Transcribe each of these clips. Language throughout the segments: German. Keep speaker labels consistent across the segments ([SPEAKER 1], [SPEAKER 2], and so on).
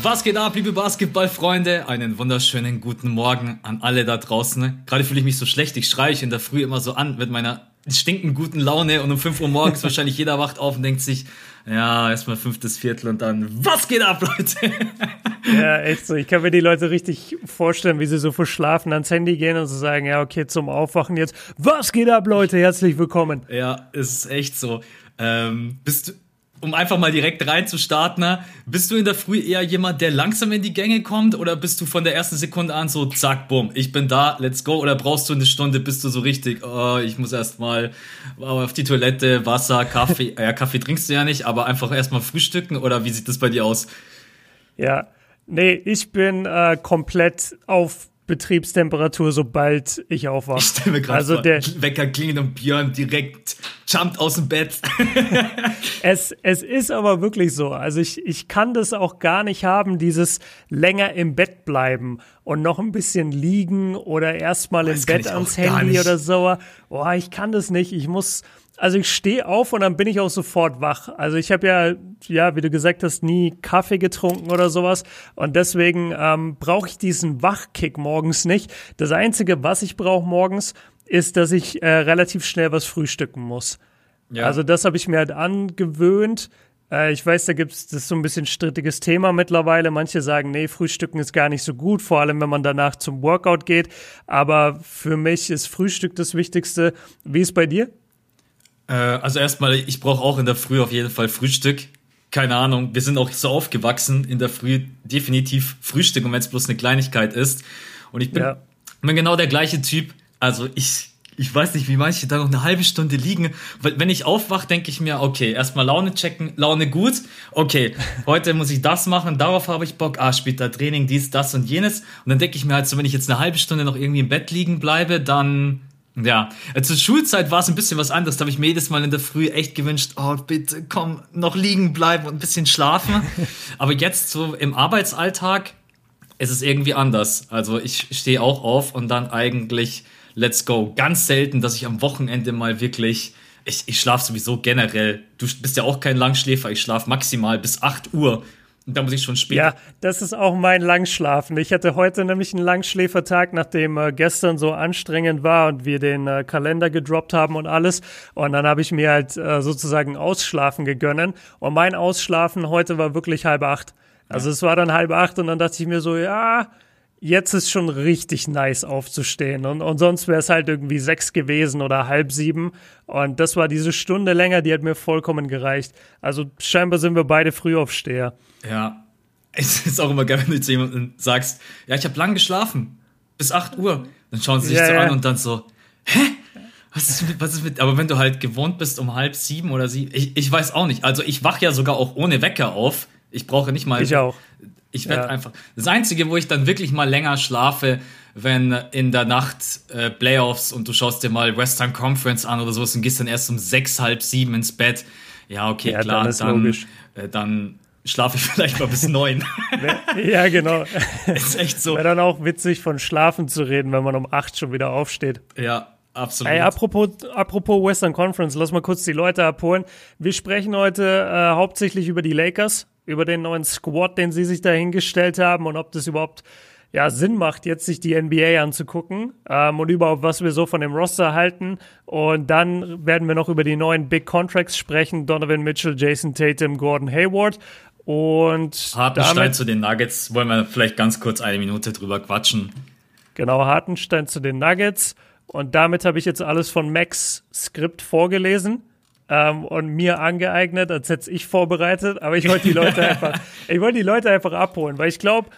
[SPEAKER 1] Was geht ab, liebe Basketballfreunde? Einen wunderschönen guten Morgen an alle da draußen. Gerade fühle ich mich so schlecht, ich schreie ich in der Früh immer so an mit meiner stinkend guten Laune und um 5 Uhr morgens wahrscheinlich jeder wacht auf und denkt sich, ja, erstmal fünftes Viertel und dann, was geht ab, Leute?
[SPEAKER 2] Ja, echt so. Ich kann mir die Leute richtig vorstellen, wie sie so verschlafen ans Handy gehen und so sagen, ja, okay, zum Aufwachen jetzt, was geht ab, Leute? Herzlich willkommen.
[SPEAKER 1] Ja, ist echt so. Ähm, bist du, um einfach mal direkt reinzustarten, ne? bist du in der Früh eher jemand, der langsam in die Gänge kommt oder bist du von der ersten Sekunde an so zack, bumm, ich bin da, let's go oder brauchst du eine Stunde, bist du so richtig, oh, ich muss erstmal auf die Toilette, Wasser, Kaffee, ja, Kaffee trinkst du ja nicht, aber einfach erstmal frühstücken oder wie sieht das bei dir aus?
[SPEAKER 2] Ja, nee, ich bin äh, komplett auf Betriebstemperatur, sobald ich aufwache. Ich
[SPEAKER 1] stelle mir gerade also vor, der Wecker klingelt und Björn direkt jumpt aus dem Bett.
[SPEAKER 2] es, es ist aber wirklich so. Also ich, ich kann das auch gar nicht haben, dieses länger im Bett bleiben und noch ein bisschen liegen oder erstmal im Bett ans Handy oder so. Boah, ich kann das nicht. Ich muss, also ich stehe auf und dann bin ich auch sofort wach. Also ich habe ja, ja, wie du gesagt hast, nie Kaffee getrunken oder sowas. Und deswegen ähm, brauche ich diesen Wachkick morgens nicht. Das Einzige, was ich brauche morgens, ist, dass ich äh, relativ schnell was frühstücken muss. Ja. Also das habe ich mir halt angewöhnt. Äh, ich weiß, da gibt es das ist so ein bisschen strittiges Thema mittlerweile. Manche sagen, nee, Frühstücken ist gar nicht so gut, vor allem wenn man danach zum Workout geht. Aber für mich ist Frühstück das Wichtigste. Wie ist bei dir?
[SPEAKER 1] Äh, also erstmal, ich brauche auch in der Früh auf jeden Fall Frühstück. Keine Ahnung, wir sind auch so aufgewachsen in der Früh definitiv Frühstück und wenn es bloß eine Kleinigkeit ist. Und ich bin, ja. bin genau der gleiche Typ. Also ich, ich weiß nicht, wie manche da noch eine halbe Stunde liegen. Weil wenn ich aufwache, denke ich mir, okay, erstmal Laune checken, Laune gut. Okay, heute muss ich das machen, darauf habe ich Bock. Ah, später Training, dies, das und jenes. Und dann denke ich mir halt so, wenn ich jetzt eine halbe Stunde noch irgendwie im Bett liegen bleibe, dann ja, äh, zur Schulzeit war es ein bisschen was anderes. Da habe ich mir jedes Mal in der Früh echt gewünscht, oh bitte komm, noch liegen bleiben und ein bisschen schlafen. Aber jetzt so im Arbeitsalltag ist es irgendwie anders. Also ich stehe auch auf und dann eigentlich let's go. Ganz selten, dass ich am Wochenende mal wirklich ich, ich schlafe sowieso generell. Du bist ja auch kein Langschläfer. Ich schlafe maximal bis 8 Uhr und da muss ich schon später.
[SPEAKER 2] Ja, das ist auch mein Langschlafen. Ich hatte heute nämlich einen Langschläfertag, nachdem äh, gestern so anstrengend war und wir den äh, Kalender gedroppt haben und alles. Und dann habe ich mir halt äh, sozusagen Ausschlafen gegönnen. Und mein Ausschlafen heute war wirklich halb acht. Also ja. es war dann halb acht und dann dachte ich mir so, ja, jetzt ist schon richtig nice aufzustehen. Und, und sonst wäre es halt irgendwie sechs gewesen oder halb sieben. Und das war diese Stunde länger, die hat mir vollkommen gereicht. Also scheinbar sind wir beide Frühaufsteher.
[SPEAKER 1] Ja. Es ist auch immer geil, wenn du zu jemandem sagst, ja, ich habe lang geschlafen. Bis acht Uhr. Dann schauen sie sich ja, so ja. an und dann so, hä? Was ist, mit, was ist mit, aber wenn du halt gewohnt bist um halb sieben oder sieben, ich, ich weiß auch nicht. Also ich wach ja sogar auch ohne Wecker auf. Ich brauche nicht mal.
[SPEAKER 2] Ich auch.
[SPEAKER 1] Ich werde ja. einfach. Das Einzige, wo ich dann wirklich mal länger schlafe, wenn in der Nacht äh, Playoffs und du schaust dir mal Western Conference an oder sowas und gehst dann erst um sechs, halb sieben ins Bett. Ja, okay, ja, klar, dann, dann, äh, dann schlafe ich vielleicht mal bis neun.
[SPEAKER 2] ja, genau.
[SPEAKER 1] Ist echt so.
[SPEAKER 2] Wäre dann auch witzig, von Schlafen zu reden, wenn man um acht schon wieder aufsteht.
[SPEAKER 1] Ja, Absolut.
[SPEAKER 2] Ey, apropos, apropos Western Conference, lass mal kurz die Leute abholen. Wir sprechen heute äh, hauptsächlich über die Lakers über den neuen Squad, den sie sich da hingestellt haben und ob das überhaupt ja, Sinn macht, jetzt sich die NBA anzugucken ähm, und überhaupt, was wir so von dem Roster halten. Und dann werden wir noch über die neuen Big Contracts sprechen. Donovan Mitchell, Jason Tatum, Gordon Hayward. Und
[SPEAKER 1] Hartenstein zu den Nuggets wollen wir vielleicht ganz kurz eine Minute drüber quatschen.
[SPEAKER 2] Genau, Hartenstein zu den Nuggets. Und damit habe ich jetzt alles von Max Skript vorgelesen ähm, und mir angeeignet, als hätte ich vorbereitet. Aber ich wollte die Leute einfach, ich wollte die Leute einfach abholen, weil ich glaube,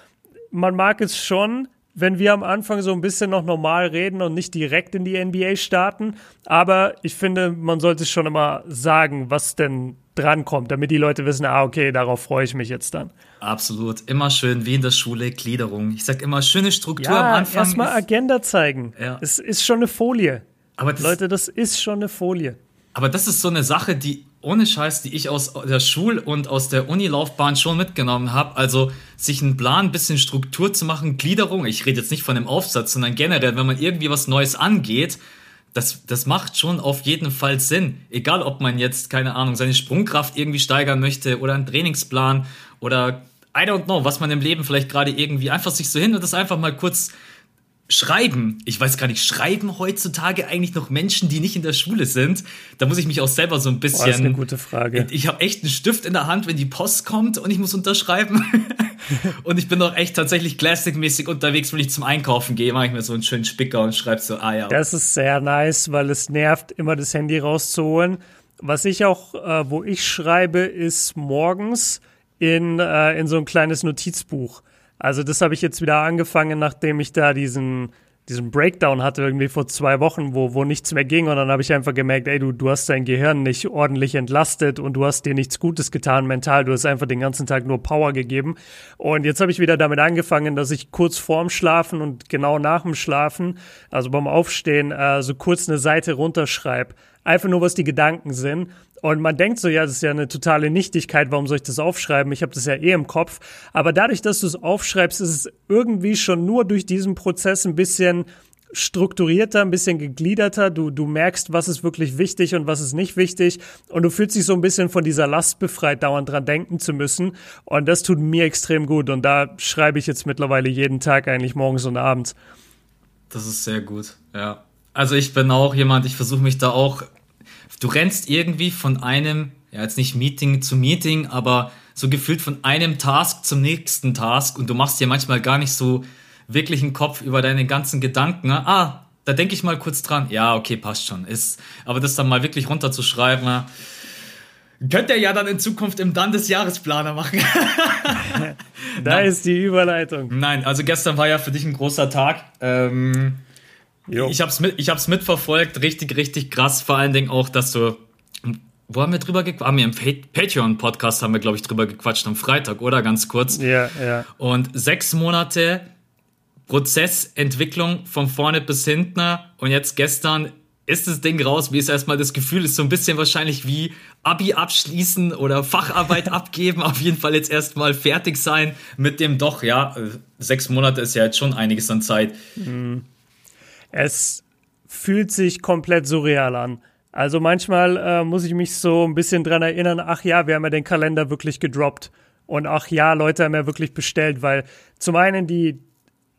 [SPEAKER 2] man mag es schon, wenn wir am Anfang so ein bisschen noch normal reden und nicht direkt in die NBA starten. Aber ich finde, man sollte schon immer sagen, was denn drankommt, damit die Leute wissen, ah, okay, darauf freue ich mich jetzt dann.
[SPEAKER 1] Absolut. Immer schön, wie in der Schule, Gliederung. Ich sag immer, schöne Struktur
[SPEAKER 2] ja,
[SPEAKER 1] am Anfang.
[SPEAKER 2] Erstmal Agenda zeigen. Ja. Es ist schon eine Folie. Aber das Leute, das ist schon eine Folie.
[SPEAKER 1] Aber das ist so eine Sache, die ohne Scheiß, die ich aus der Schul- und aus der Unilaufbahn schon mitgenommen habe. Also sich einen Plan, ein bisschen Struktur zu machen, Gliederung. Ich rede jetzt nicht von dem Aufsatz, sondern generell, wenn man irgendwie was Neues angeht, das, das macht schon auf jeden Fall Sinn. Egal, ob man jetzt, keine Ahnung, seine Sprungkraft irgendwie steigern möchte oder einen Trainingsplan oder I don't know, was man im Leben vielleicht gerade irgendwie einfach sich so hin und das einfach mal kurz Schreiben. Ich weiß gar nicht, schreiben heutzutage eigentlich noch Menschen, die nicht in der Schule sind? Da muss ich mich auch selber so ein bisschen. Oh, das
[SPEAKER 2] ist eine gute Frage.
[SPEAKER 1] Ich habe echt einen Stift in der Hand, wenn die Post kommt und ich muss unterschreiben. und ich bin auch echt tatsächlich Classic-mäßig unterwegs, wenn ich zum Einkaufen gehe, mache ich mir so einen schönen Spicker und schreibe so, ah ja.
[SPEAKER 2] Das ist sehr nice, weil es nervt, immer das Handy rauszuholen. Was ich auch, äh, wo ich schreibe, ist morgens in, äh, in so ein kleines Notizbuch. Also das habe ich jetzt wieder angefangen, nachdem ich da diesen, diesen Breakdown hatte, irgendwie vor zwei Wochen, wo, wo nichts mehr ging. Und dann habe ich einfach gemerkt, ey, du, du hast dein Gehirn nicht ordentlich entlastet und du hast dir nichts Gutes getan mental. Du hast einfach den ganzen Tag nur Power gegeben. Und jetzt habe ich wieder damit angefangen, dass ich kurz vorm Schlafen und genau nach dem Schlafen, also beim Aufstehen, äh, so kurz eine Seite runterschreibe. Einfach nur, was die Gedanken sind. Und man denkt so, ja, das ist ja eine totale Nichtigkeit, warum soll ich das aufschreiben? Ich habe das ja eh im Kopf. Aber dadurch, dass du es aufschreibst, ist es irgendwie schon nur durch diesen Prozess ein bisschen strukturierter, ein bisschen gegliederter. Du, du merkst, was ist wirklich wichtig und was ist nicht wichtig. Und du fühlst dich so ein bisschen von dieser Last befreit, dauernd dran denken zu müssen. Und das tut mir extrem gut. Und da schreibe ich jetzt mittlerweile jeden Tag eigentlich morgens und abends.
[SPEAKER 1] Das ist sehr gut, ja. Also ich bin auch jemand, ich versuche mich da auch du rennst irgendwie von einem, ja jetzt nicht Meeting zu Meeting, aber so gefühlt von einem Task zum nächsten Task und du machst dir manchmal gar nicht so wirklich einen Kopf über deine ganzen Gedanken. Ne? Ah, da denke ich mal kurz dran. Ja, okay, passt schon. Ist, aber das dann mal wirklich runterzuschreiben, ne? könnt ihr ja dann in Zukunft im Dann des Jahresplaner machen.
[SPEAKER 2] da Nein. ist die Überleitung.
[SPEAKER 1] Nein, also gestern war ja für dich ein großer Tag. Ähm, Jo. Ich habe es mit, ich hab's mitverfolgt, richtig, richtig krass. Vor allen Dingen auch, dass du. Wo haben wir drüber gequatscht? Haben wir im Patreon-Podcast haben wir, glaube ich, drüber gequatscht am Freitag, oder? Ganz kurz.
[SPEAKER 2] Ja, ja.
[SPEAKER 1] Und sechs Monate Prozessentwicklung von vorne bis hinten. Und jetzt gestern ist das Ding raus. Wie ist erstmal das Gefühl? Ist so ein bisschen wahrscheinlich wie Abi abschließen oder Facharbeit abgeben. Auf jeden Fall jetzt erstmal fertig sein mit dem doch, ja, äh, sechs Monate ist ja jetzt schon einiges an Zeit. Mhm.
[SPEAKER 2] Es fühlt sich komplett surreal an. Also manchmal äh, muss ich mich so ein bisschen dran erinnern, ach ja, wir haben ja den Kalender wirklich gedroppt. Und ach ja, Leute haben ja wirklich bestellt, weil zum einen die,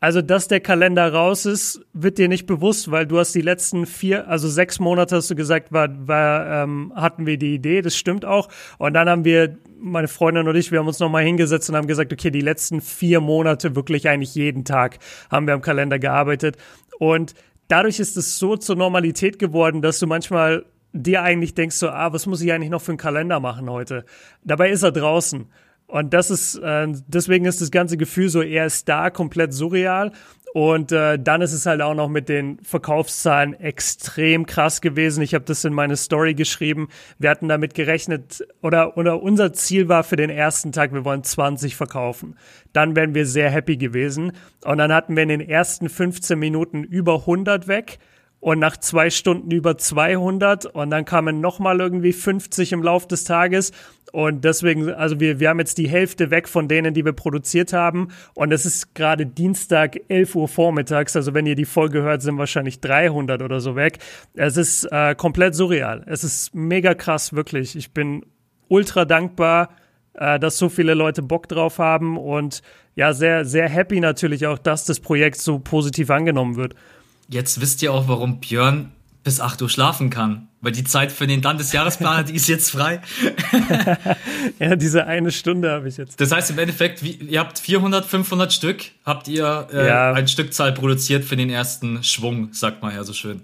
[SPEAKER 2] also dass der Kalender raus ist, wird dir nicht bewusst, weil du hast die letzten vier, also sechs Monate hast du gesagt, war, war, ähm, hatten wir die Idee, das stimmt auch. Und dann haben wir, meine Freundin und ich, wir haben uns nochmal hingesetzt und haben gesagt, okay, die letzten vier Monate wirklich eigentlich jeden Tag haben wir am Kalender gearbeitet. Und dadurch ist es so zur Normalität geworden, dass du manchmal dir eigentlich denkst, so, ah, was muss ich eigentlich noch für einen Kalender machen heute? Dabei ist er draußen. Und das ist, äh, deswegen ist das ganze Gefühl so, er ist da komplett surreal. Und äh, dann ist es halt auch noch mit den Verkaufszahlen extrem krass gewesen. Ich habe das in meine Story geschrieben. Wir hatten damit gerechnet, oder, oder unser Ziel war für den ersten Tag, wir wollen 20 verkaufen. Dann wären wir sehr happy gewesen. Und dann hatten wir in den ersten 15 Minuten über 100 weg und nach zwei Stunden über 200 und dann kamen nochmal irgendwie 50 im Lauf des Tages und deswegen, also wir, wir haben jetzt die Hälfte weg von denen, die wir produziert haben und es ist gerade Dienstag 11 Uhr vormittags, also wenn ihr die Folge hört, sind wahrscheinlich 300 oder so weg. Es ist äh, komplett surreal. Es ist mega krass, wirklich. Ich bin ultra dankbar, äh, dass so viele Leute Bock drauf haben und ja, sehr, sehr happy natürlich auch, dass das Projekt so positiv angenommen wird.
[SPEAKER 1] Jetzt wisst ihr auch, warum Björn bis 8 Uhr schlafen kann. Weil die Zeit für den Landesjahresplaner, die ist jetzt frei.
[SPEAKER 2] ja, diese eine Stunde habe ich jetzt.
[SPEAKER 1] Das heißt im Endeffekt, ihr habt 400, 500 Stück, habt ihr äh, ja. ein Stückzahl produziert für den ersten Schwung, sagt man ja so schön.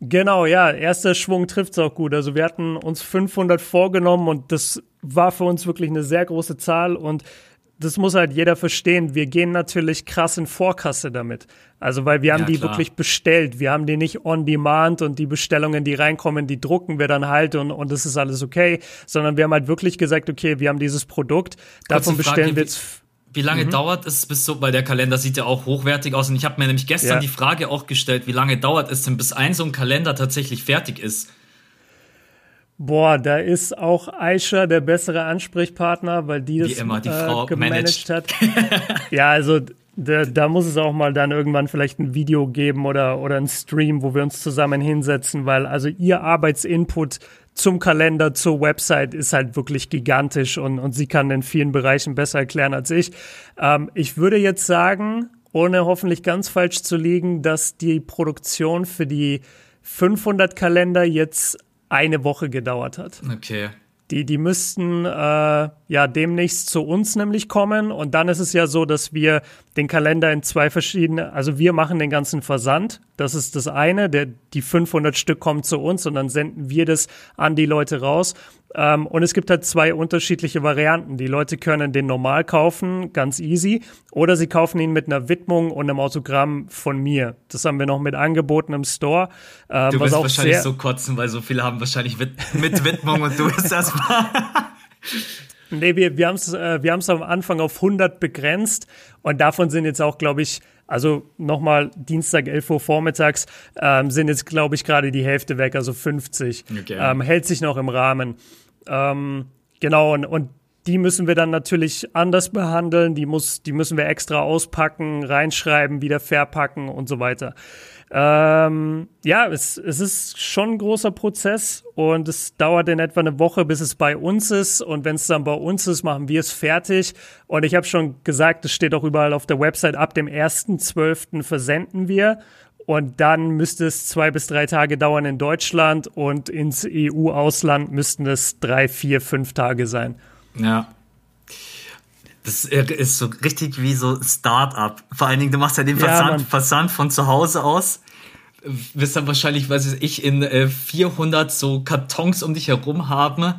[SPEAKER 2] Genau, ja, erster Schwung trifft es auch gut. Also wir hatten uns 500 vorgenommen und das war für uns wirklich eine sehr große Zahl und das muss halt jeder verstehen. Wir gehen natürlich krass in Vorkasse damit. Also, weil wir haben ja, die wirklich bestellt. Wir haben die nicht on demand und die Bestellungen, die reinkommen, die drucken wir dann halt und, und das ist alles okay. Sondern wir haben halt wirklich gesagt, okay, wir haben dieses Produkt, davon Frage, bestellen wir jetzt.
[SPEAKER 1] Wie lange mhm. dauert es bis so, weil der Kalender sieht ja auch hochwertig aus und ich habe mir nämlich gestern ja. die Frage auch gestellt, wie lange dauert es denn, bis ein so ein Kalender tatsächlich fertig ist?
[SPEAKER 2] Boah, da ist auch Aisha der bessere Ansprechpartner, weil die das
[SPEAKER 1] immer, die äh, Frau gemanagt hat.
[SPEAKER 2] ja, also da, da, muss es auch mal dann irgendwann vielleicht ein Video geben oder, oder ein Stream, wo wir uns zusammen hinsetzen, weil also ihr Arbeitsinput, zum Kalender, zur Website ist halt wirklich gigantisch und, und sie kann in vielen Bereichen besser erklären als ich. Ähm, ich würde jetzt sagen, ohne hoffentlich ganz falsch zu liegen, dass die Produktion für die 500 Kalender jetzt eine Woche gedauert hat.
[SPEAKER 1] Okay.
[SPEAKER 2] Die, die müssten äh, ja demnächst zu uns nämlich kommen. Und dann ist es ja so, dass wir den Kalender in zwei verschiedene, also wir machen den ganzen Versand. Das ist das eine. Der, die 500 Stück kommen zu uns und dann senden wir das an die Leute raus. Ähm, und es gibt halt zwei unterschiedliche Varianten. Die Leute können den normal kaufen, ganz easy, oder sie kaufen ihn mit einer Widmung und einem Autogramm von mir. Das haben wir noch mit angeboten im Store.
[SPEAKER 1] Ähm, du wirst wahrscheinlich so kotzen, weil so viele haben wahrscheinlich mit, mit Widmung und du bist erstmal.
[SPEAKER 2] Nee, wir, wir haben es äh, wir am Anfang auf 100 begrenzt und davon sind jetzt auch, glaube ich, also nochmal Dienstag 11 Uhr vormittags ähm, sind jetzt, glaube ich, gerade die Hälfte weg, also 50. Okay. Ähm, hält sich noch im Rahmen. Ähm, genau, und, und die müssen wir dann natürlich anders behandeln. Die, muss, die müssen wir extra auspacken, reinschreiben, wieder verpacken und so weiter. Ähm, ja, es, es ist schon ein großer Prozess und es dauert in etwa eine Woche, bis es bei uns ist. Und wenn es dann bei uns ist, machen wir es fertig. Und ich habe schon gesagt, es steht auch überall auf der Website, ab dem 1.12. versenden wir. Und dann müsste es zwei bis drei Tage dauern in Deutschland und ins EU-Ausland müssten es drei, vier, fünf Tage sein.
[SPEAKER 1] Ja. Das ist so richtig wie so Start-up. Vor allen Dingen, du machst ja den Versand, ja, Versand von zu Hause aus. Wirst dann wahrscheinlich, weiß ich, in äh, 400 so Kartons um dich herum haben.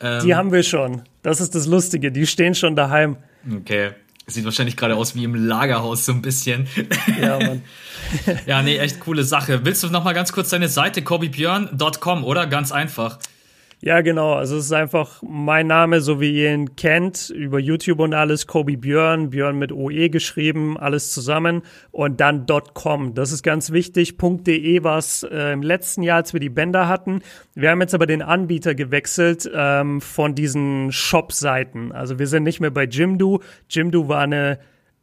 [SPEAKER 2] Ähm, die haben wir schon. Das ist das Lustige. Die stehen schon daheim.
[SPEAKER 1] Okay. Sieht wahrscheinlich gerade aus wie im Lagerhaus so ein bisschen. Ja, Mann. ja, nee, echt coole Sache. Willst du noch mal ganz kurz deine Seite kobibjörn.com, oder? Ganz einfach.
[SPEAKER 2] Ja, genau. Also es ist einfach mein Name, so wie ihr ihn kennt, über YouTube und alles, Kobi Björn, Björn mit OE geschrieben, alles zusammen und dann .com. Das ist ganz wichtig. .de war es äh, im letzten Jahr, als wir die Bänder hatten. Wir haben jetzt aber den Anbieter gewechselt ähm, von diesen Shop-Seiten. Also wir sind nicht mehr bei Jimdo. Jimdo war eine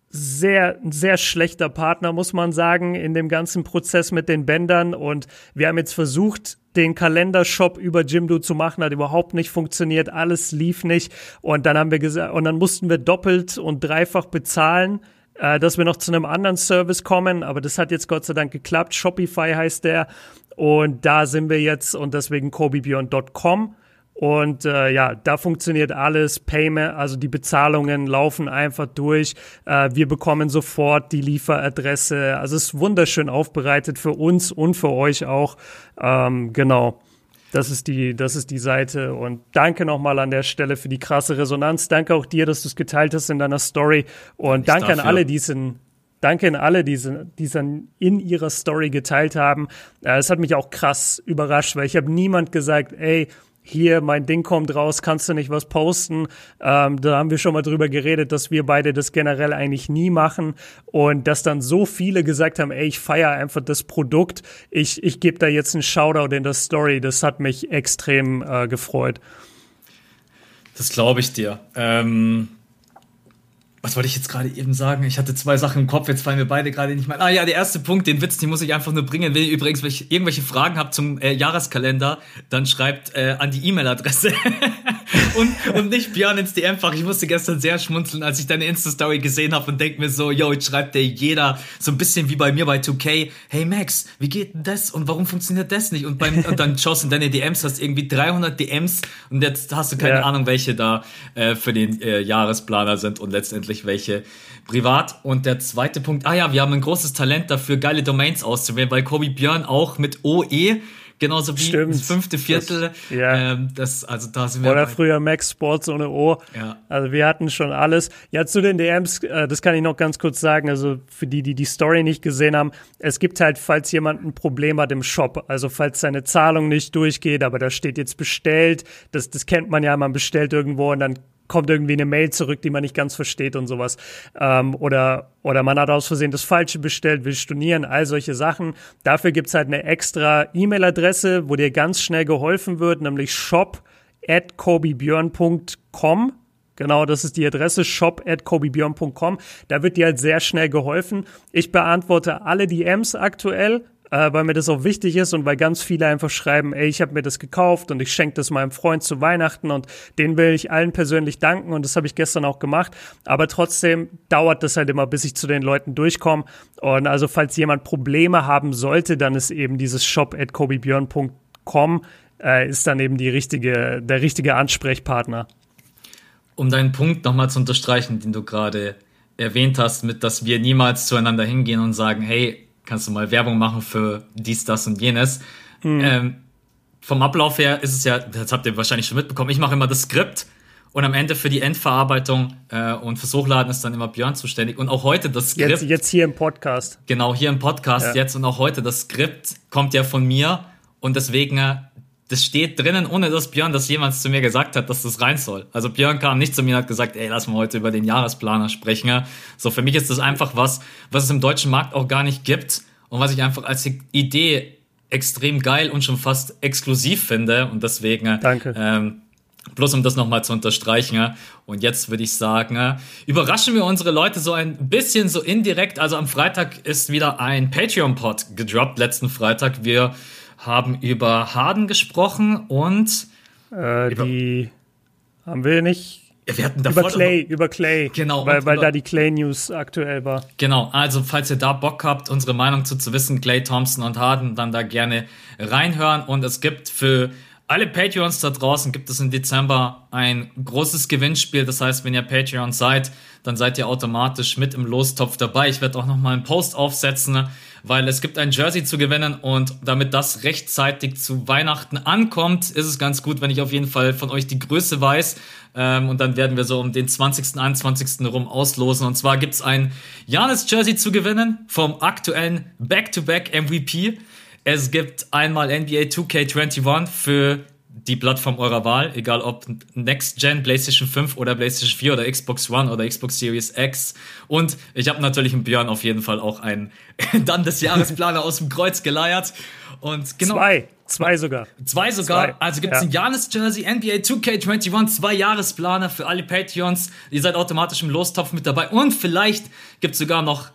[SPEAKER 2] sehr, sehr schlechter Partner, muss man sagen, in dem ganzen Prozess mit den Bändern. Und wir haben jetzt versucht, den Kalendershop über Jimdo zu machen, hat überhaupt nicht funktioniert, alles lief nicht. Und dann haben wir gesagt, und dann mussten wir doppelt und dreifach bezahlen, äh, dass wir noch zu einem anderen Service kommen. Aber das hat jetzt Gott sei Dank geklappt. Shopify heißt der. Und da sind wir jetzt und deswegen kobibion.com. Und äh, ja, da funktioniert alles. Payment, also die Bezahlungen laufen einfach durch. Äh, wir bekommen sofort die Lieferadresse. Also es ist wunderschön aufbereitet für uns und für euch auch. Ähm, genau. Das ist die, das ist die Seite. Und danke nochmal an der Stelle für die krasse Resonanz. Danke auch dir, dass du es geteilt hast in deiner Story. Und ich danke dafür. an alle, die es in Danke an alle, die es in ihrer Story geteilt haben. Äh, es hat mich auch krass überrascht, weil ich habe niemand gesagt, ey, hier, mein Ding kommt raus, kannst du nicht was posten? Ähm, da haben wir schon mal drüber geredet, dass wir beide das generell eigentlich nie machen und dass dann so viele gesagt haben, ey, ich feiere einfach das Produkt, ich, ich gebe da jetzt einen Shoutout in der Story, das hat mich extrem äh, gefreut.
[SPEAKER 1] Das glaube ich dir. Ähm, was wollte ich jetzt gerade eben sagen? Ich hatte zwei Sachen im Kopf, jetzt fallen mir beide gerade nicht mehr. Ah ja, der erste Punkt, den Witz, den muss ich einfach nur bringen. Wenn ihr übrigens irgendwelche Fragen habt zum äh, Jahreskalender, dann schreibt äh, an die E-Mail-Adresse und, und nicht Björn ins DM-Fach. Ich musste gestern sehr schmunzeln, als ich deine Insta-Story gesehen habe und denk mir so, yo, jetzt schreibt der jeder so ein bisschen wie bei mir bei 2K, hey Max, wie geht denn das und warum funktioniert das nicht? Und, beim, und dann schaust du in deine DMs, hast irgendwie 300 DMs und jetzt hast du keine ja. Ahnung, welche da äh, für den äh, Jahresplaner sind und letztendlich welche privat. Und der zweite Punkt, ah ja, wir haben ein großes Talent dafür, geile Domains auszuwählen, weil Kobi Björn auch mit OE genauso wie Stimmt. das fünfte Viertel. Das, ja. Ähm, das, also da sind wir.
[SPEAKER 2] Oder früher Max Sports ohne O. Ja. Also wir hatten schon alles. Ja, zu den DMs, äh, das kann ich noch ganz kurz sagen. Also für die, die die Story nicht gesehen haben, es gibt halt, falls jemand ein Problem hat im Shop, also falls seine Zahlung nicht durchgeht, aber da steht jetzt bestellt, das, das kennt man ja, man bestellt irgendwo und dann kommt irgendwie eine Mail zurück, die man nicht ganz versteht und sowas. Ähm, oder, oder man hat aus Versehen das Falsche bestellt, will stornieren, all solche Sachen. Dafür gibt's halt eine extra E-Mail-Adresse, wo dir ganz schnell geholfen wird, nämlich shop at kobibjörn.com. Genau, das ist die Adresse shop at kobibjörn.com. Da wird dir halt sehr schnell geholfen. Ich beantworte alle DMs aktuell äh, weil mir das auch wichtig ist und weil ganz viele einfach schreiben, ey, ich habe mir das gekauft und ich schenke das meinem Freund zu Weihnachten und den will ich allen persönlich danken und das habe ich gestern auch gemacht. Aber trotzdem dauert das halt immer, bis ich zu den Leuten durchkomme. Und also falls jemand Probleme haben sollte, dann ist eben dieses shop at kobibjörn.com äh, ist dann eben die richtige, der richtige Ansprechpartner.
[SPEAKER 1] Um deinen Punkt nochmal zu unterstreichen, den du gerade erwähnt hast, mit dass wir niemals zueinander hingehen und sagen, hey, kannst du mal Werbung machen für dies, das und jenes. Mhm. Ähm, vom Ablauf her ist es ja, das habt ihr wahrscheinlich schon mitbekommen, ich mache immer das Skript und am Ende für die Endverarbeitung äh, und fürs Hochladen ist dann immer Björn zuständig. Und auch heute das
[SPEAKER 2] Skript. Jetzt, jetzt hier im Podcast.
[SPEAKER 1] Genau, hier im Podcast ja. jetzt und auch heute das Skript kommt ja von mir und deswegen äh, das steht drinnen, ohne dass Björn das jemals zu mir gesagt hat, dass das rein soll. Also Björn kam nicht zu mir und hat gesagt, ey, lass mal heute über den Jahresplaner sprechen. So, für mich ist das einfach was, was es im deutschen Markt auch gar nicht gibt und was ich einfach als Idee extrem geil und schon fast exklusiv finde. Und deswegen,
[SPEAKER 2] Danke.
[SPEAKER 1] Ähm, bloß um das nochmal zu unterstreichen. Und jetzt würde ich sagen, überraschen wir unsere Leute so ein bisschen so indirekt. Also am Freitag ist wieder ein Patreon-Pod gedroppt, letzten Freitag. Wir haben über Harden gesprochen und
[SPEAKER 2] äh, über die haben wir nicht.
[SPEAKER 1] Ja, wir hatten
[SPEAKER 2] davor über Clay, über Clay.
[SPEAKER 1] Genau.
[SPEAKER 2] Weil, weil da die Clay News aktuell war.
[SPEAKER 1] Genau. Also, falls ihr da Bock habt, unsere Meinung zu, zu wissen, Clay Thompson und Harden, dann da gerne reinhören. Und es gibt für alle Patreons da draußen gibt es im Dezember ein großes Gewinnspiel. Das heißt, wenn ihr Patreon seid, dann seid ihr automatisch mit im Lostopf dabei. Ich werde auch noch mal einen Post aufsetzen, weil es gibt ein Jersey zu gewinnen und damit das rechtzeitig zu Weihnachten ankommt, ist es ganz gut, wenn ich auf jeden Fall von euch die Größe weiß. Ähm, und dann werden wir so um den 20., 21. rum auslosen. Und zwar gibt's ein Janis Jersey zu gewinnen vom aktuellen Back-to-Back -Back MVP. Es gibt einmal NBA 2K21 für die Plattform eurer Wahl, egal ob Next Gen, PlayStation 5 oder PlayStation 4 oder Xbox One oder Xbox Series X. Und ich habe natürlich im Björn auf jeden Fall auch einen dann des Jahresplaner aus dem Kreuz geleiert. Und genau.
[SPEAKER 2] Zwei. Zwei sogar.
[SPEAKER 1] Zwei sogar. Zwei. Also gibt es ja. ein Janis Jersey, NBA 2K21, zwei Jahresplaner für alle Patreons. Ihr seid automatisch im Lostopf mit dabei. Und vielleicht gibt es sogar noch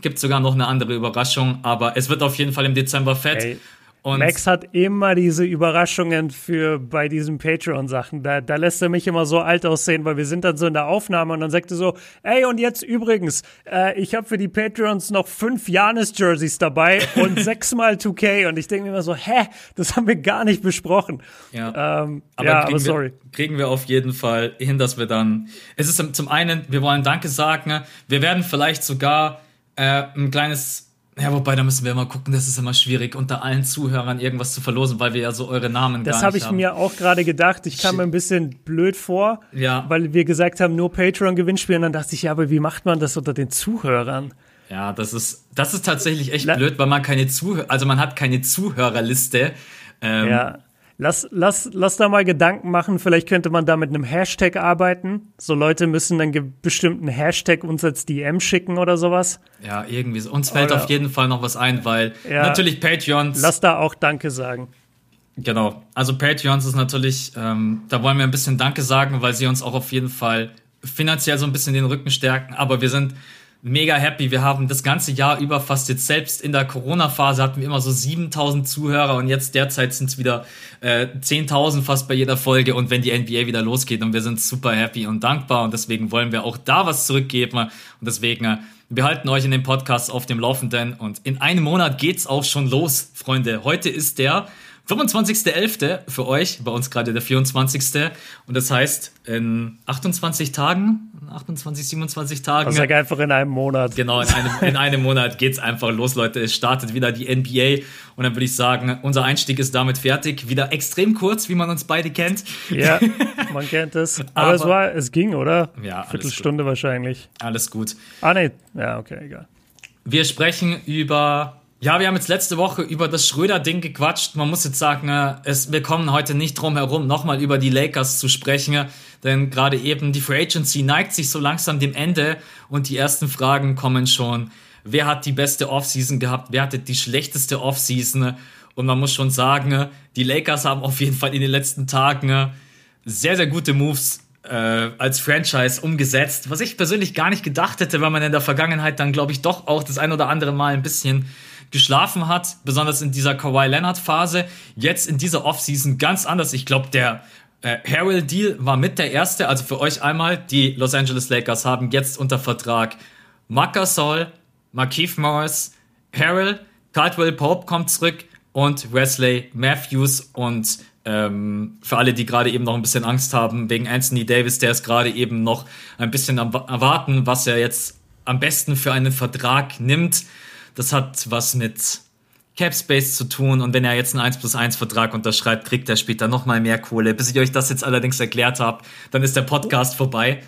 [SPEAKER 1] gibt sogar noch eine andere Überraschung, aber es wird auf jeden Fall im Dezember fett. Hey.
[SPEAKER 2] Und Max hat immer diese Überraschungen für bei diesen Patreon-Sachen. Da, da lässt er mich immer so alt aussehen, weil wir sind dann so in der Aufnahme und dann sagt er so, ey, und jetzt übrigens, äh, ich habe für die Patreons noch fünf Janis-Jerseys dabei und sechsmal 2K. Und ich denke mir immer so, hä, das haben wir gar nicht besprochen.
[SPEAKER 1] Ja, ähm, aber, ja, aber sorry. Wir, kriegen wir auf jeden Fall hin, dass wir dann. Es ist zum einen, wir wollen Danke sagen. Wir werden vielleicht sogar äh, ein kleines ja, wobei, da müssen wir mal gucken, das ist immer schwierig, unter allen Zuhörern irgendwas zu verlosen, weil wir ja so eure Namen
[SPEAKER 2] das
[SPEAKER 1] gar
[SPEAKER 2] nicht
[SPEAKER 1] haben.
[SPEAKER 2] Das habe ich mir auch gerade gedacht. Ich kam mir ein bisschen blöd vor,
[SPEAKER 1] ja.
[SPEAKER 2] weil wir gesagt haben, nur Patreon-Gewinnspiel. Und dann dachte ich, ja, aber wie macht man das unter den Zuhörern?
[SPEAKER 1] Ja, das ist, das ist tatsächlich echt La blöd, weil man keine Zuhörer, also man hat keine Zuhörerliste.
[SPEAKER 2] Ähm, ja. Lass, lass, lass da mal Gedanken machen. Vielleicht könnte man da mit einem Hashtag arbeiten. So Leute müssen dann bestimmten Hashtag uns als DM schicken oder sowas.
[SPEAKER 1] Ja, irgendwie. Uns fällt oder, auf jeden Fall noch was ein, weil ja, natürlich Patreons.
[SPEAKER 2] Lass da auch Danke sagen.
[SPEAKER 1] Genau. Also Patreons ist natürlich, ähm, da wollen wir ein bisschen Danke sagen, weil sie uns auch auf jeden Fall finanziell so ein bisschen den Rücken stärken. Aber wir sind mega happy. Wir haben das ganze Jahr über fast jetzt selbst in der Corona-Phase hatten wir immer so 7000 Zuhörer und jetzt derzeit sind es wieder äh, 10.000 fast bei jeder Folge und wenn die NBA wieder losgeht und wir sind super happy und dankbar und deswegen wollen wir auch da was zurückgeben und deswegen äh, wir halten euch in dem Podcast auf dem Laufenden und in einem Monat geht's auch schon los, Freunde. Heute ist der 25.11. für euch, bei uns gerade der 24. Und das heißt, in 28 Tagen, 28, 27 Tagen.
[SPEAKER 2] Also einfach in einem Monat.
[SPEAKER 1] Genau, in einem, in einem Monat geht's einfach los, Leute. Es startet wieder die NBA. Und dann würde ich sagen, unser Einstieg ist damit fertig. Wieder extrem kurz, wie man uns beide kennt.
[SPEAKER 2] Ja, man kennt es. Aber, Aber es war, es ging, oder?
[SPEAKER 1] Ja.
[SPEAKER 2] Viertelstunde
[SPEAKER 1] gut.
[SPEAKER 2] wahrscheinlich.
[SPEAKER 1] Alles gut.
[SPEAKER 2] Ah, nee. Ja, okay, egal.
[SPEAKER 1] Wir sprechen über ja, wir haben jetzt letzte Woche über das Schröder-Ding gequatscht. Man muss jetzt sagen, äh, es, wir kommen heute nicht drum herum, nochmal über die Lakers zu sprechen, denn gerade eben die Free Agency neigt sich so langsam dem Ende und die ersten Fragen kommen schon. Wer hat die beste Offseason gehabt? Wer hatte die schlechteste Offseason? Und man muss schon sagen, die Lakers haben auf jeden Fall in den letzten Tagen sehr, sehr gute Moves äh, als Franchise umgesetzt, was ich persönlich gar nicht gedacht hätte, weil man in der Vergangenheit dann, glaube ich, doch auch das ein oder andere Mal ein bisschen geschlafen hat, besonders in dieser Kawhi Leonard Phase. Jetzt in dieser Offseason ganz anders. Ich glaube, der äh, Harrell Deal war mit der erste. Also für euch einmal, die Los Angeles Lakers haben jetzt unter Vertrag Marc Gasol, Markeith Morris, Harrell, Caldwell Pope kommt zurück und Wesley Matthews und ähm, für alle, die gerade eben noch ein bisschen Angst haben wegen Anthony Davis, der ist gerade eben noch ein bisschen am Erwarten, was er jetzt am besten für einen Vertrag nimmt. Das hat was mit Cap Space zu tun und wenn er jetzt einen 1 plus 1 Vertrag unterschreibt, kriegt er später nochmal mehr Kohle. Bis ich euch das jetzt allerdings erklärt habe, dann ist der Podcast vorbei.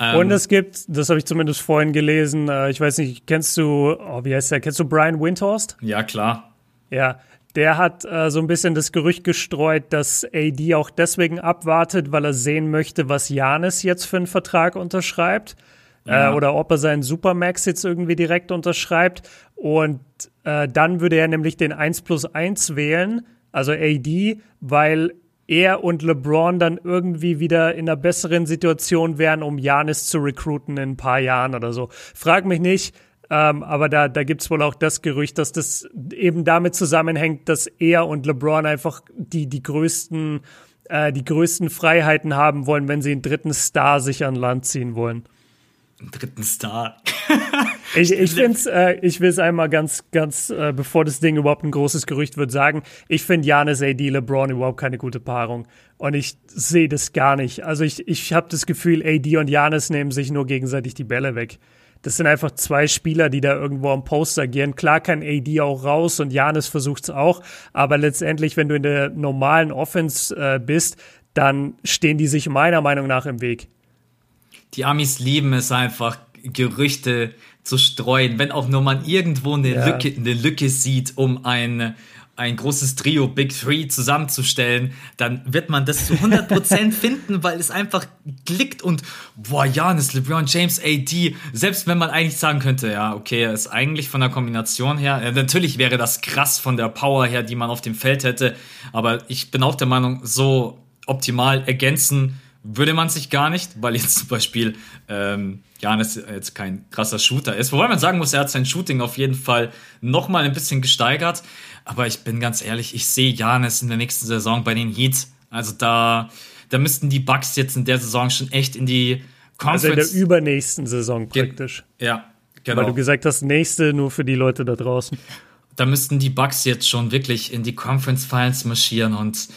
[SPEAKER 2] Ähm, und es gibt, das habe ich zumindest vorhin gelesen, äh, ich weiß nicht, kennst du, oh, wie heißt der, kennst du Brian Windhorst?
[SPEAKER 1] Ja, klar.
[SPEAKER 2] Ja, der hat äh, so ein bisschen das Gerücht gestreut, dass AD auch deswegen abwartet, weil er sehen möchte, was Janis jetzt für einen Vertrag unterschreibt. Äh, ja. Äh, oder ob er seinen Supermax jetzt irgendwie direkt unterschreibt. Und äh, dann würde er nämlich den 1 plus 1 wählen, also AD, weil er und LeBron dann irgendwie wieder in einer besseren Situation wären, um Janis zu recruiten in ein paar Jahren oder so. Frag mich nicht, ähm, aber da, da gibt es wohl auch das Gerücht, dass das eben damit zusammenhängt, dass er und LeBron einfach die, die größten, äh, die größten Freiheiten haben wollen, wenn sie einen dritten Star sich an Land ziehen wollen.
[SPEAKER 1] Einen dritten Star.
[SPEAKER 2] ich ich finde äh, ich will es einmal ganz, ganz, äh, bevor das Ding überhaupt ein großes Gerücht wird, sagen, ich finde Janis AD LeBron überhaupt keine gute Paarung. Und ich sehe das gar nicht. Also ich, ich habe das Gefühl, AD und Janis nehmen sich nur gegenseitig die Bälle weg das sind einfach zwei Spieler, die da irgendwo am Post agieren. Klar kann AD auch raus und Janis versucht es auch, aber letztendlich, wenn du in der normalen Offense äh, bist, dann stehen die sich meiner Meinung nach im Weg.
[SPEAKER 1] Die Amis lieben es einfach, Gerüchte zu streuen, wenn auch nur man irgendwo eine, ja. Lücke, eine Lücke sieht, um ein ein großes Trio Big Three zusammenzustellen, dann wird man das zu 100% finden, weil es einfach klickt und boah, Janis, LeBron James, AD, selbst wenn man eigentlich sagen könnte, ja, okay, er ist eigentlich von der Kombination her, ja, natürlich wäre das krass von der Power her, die man auf dem Feld hätte, aber ich bin auch der Meinung, so optimal ergänzen würde man sich gar nicht, weil jetzt zum Beispiel ähm, Janis jetzt kein krasser Shooter ist. Wobei man sagen muss, er hat sein Shooting auf jeden Fall nochmal ein bisschen gesteigert. Aber ich bin ganz ehrlich, ich sehe Janis in der nächsten Saison bei den Heats. Also da, da müssten die Bucks jetzt in der Saison schon echt in die
[SPEAKER 2] Conference. Also in der übernächsten Saison praktisch.
[SPEAKER 1] Ge ja, genau.
[SPEAKER 2] Weil du gesagt hast, nächste nur für die Leute da draußen.
[SPEAKER 1] Da müssten die Bucks jetzt schon wirklich in die Conference Finals marschieren und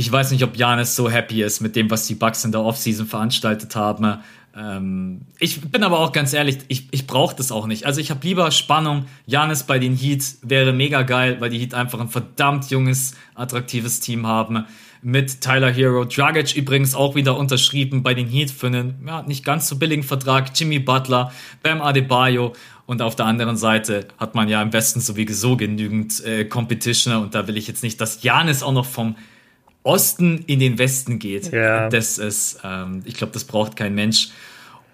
[SPEAKER 1] ich weiß nicht, ob Janis so happy ist mit dem, was die Bucks in der Offseason veranstaltet haben. Ähm, ich bin aber auch ganz ehrlich, ich, ich brauche das auch nicht. Also ich habe lieber Spannung. Janis bei den Heat wäre mega geil, weil die Heat einfach ein verdammt junges, attraktives Team haben. Mit Tyler Hero, Dragic übrigens auch wieder unterschrieben bei den Heat für einen ja, nicht ganz so billigen Vertrag. Jimmy Butler, Bam Adebayo und auf der anderen Seite hat man ja im Westen sowieso genügend äh, Competition und da will ich jetzt nicht, dass Janis auch noch vom Osten in den Westen geht. Ja. Das ist, ähm, ich glaube, das braucht kein Mensch.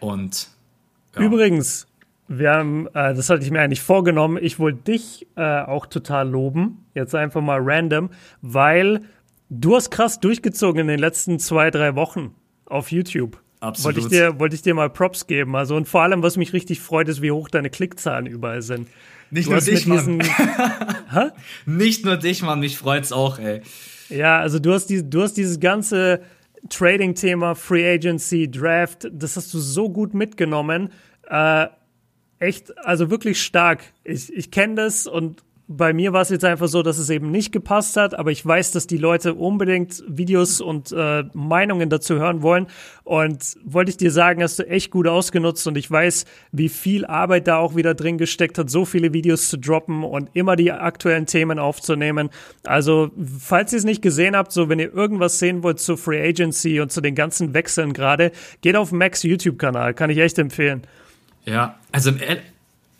[SPEAKER 1] Und
[SPEAKER 2] ja. übrigens, wir haben, äh, das hatte ich mir eigentlich vorgenommen. Ich wollte dich äh, auch total loben. Jetzt einfach mal random, weil du hast krass durchgezogen in den letzten zwei, drei Wochen auf YouTube. Absolut. Wollte ich dir, wollte ich dir mal Props geben. Also, und vor allem, was mich richtig freut, ist, wie hoch deine Klickzahlen überall sind.
[SPEAKER 1] Nicht du nur dich, Mann. Nicht nur dich, Mann. Mich freut's auch, ey.
[SPEAKER 2] Ja, also du hast, die, du hast dieses ganze Trading-Thema, Free Agency, Draft, das hast du so gut mitgenommen. Äh, echt, also wirklich stark. Ich, ich kenne das und bei mir war es jetzt einfach so, dass es eben nicht gepasst hat, aber ich weiß, dass die Leute unbedingt Videos und äh, Meinungen dazu hören wollen. Und wollte ich dir sagen, hast du echt gut ausgenutzt und ich weiß, wie viel Arbeit da auch wieder drin gesteckt hat, so viele Videos zu droppen und immer die aktuellen Themen aufzunehmen. Also, falls ihr es nicht gesehen habt, so wenn ihr irgendwas sehen wollt zur Free Agency und zu den ganzen Wechseln gerade, geht auf Max YouTube-Kanal, kann ich echt empfehlen.
[SPEAKER 1] Ja, also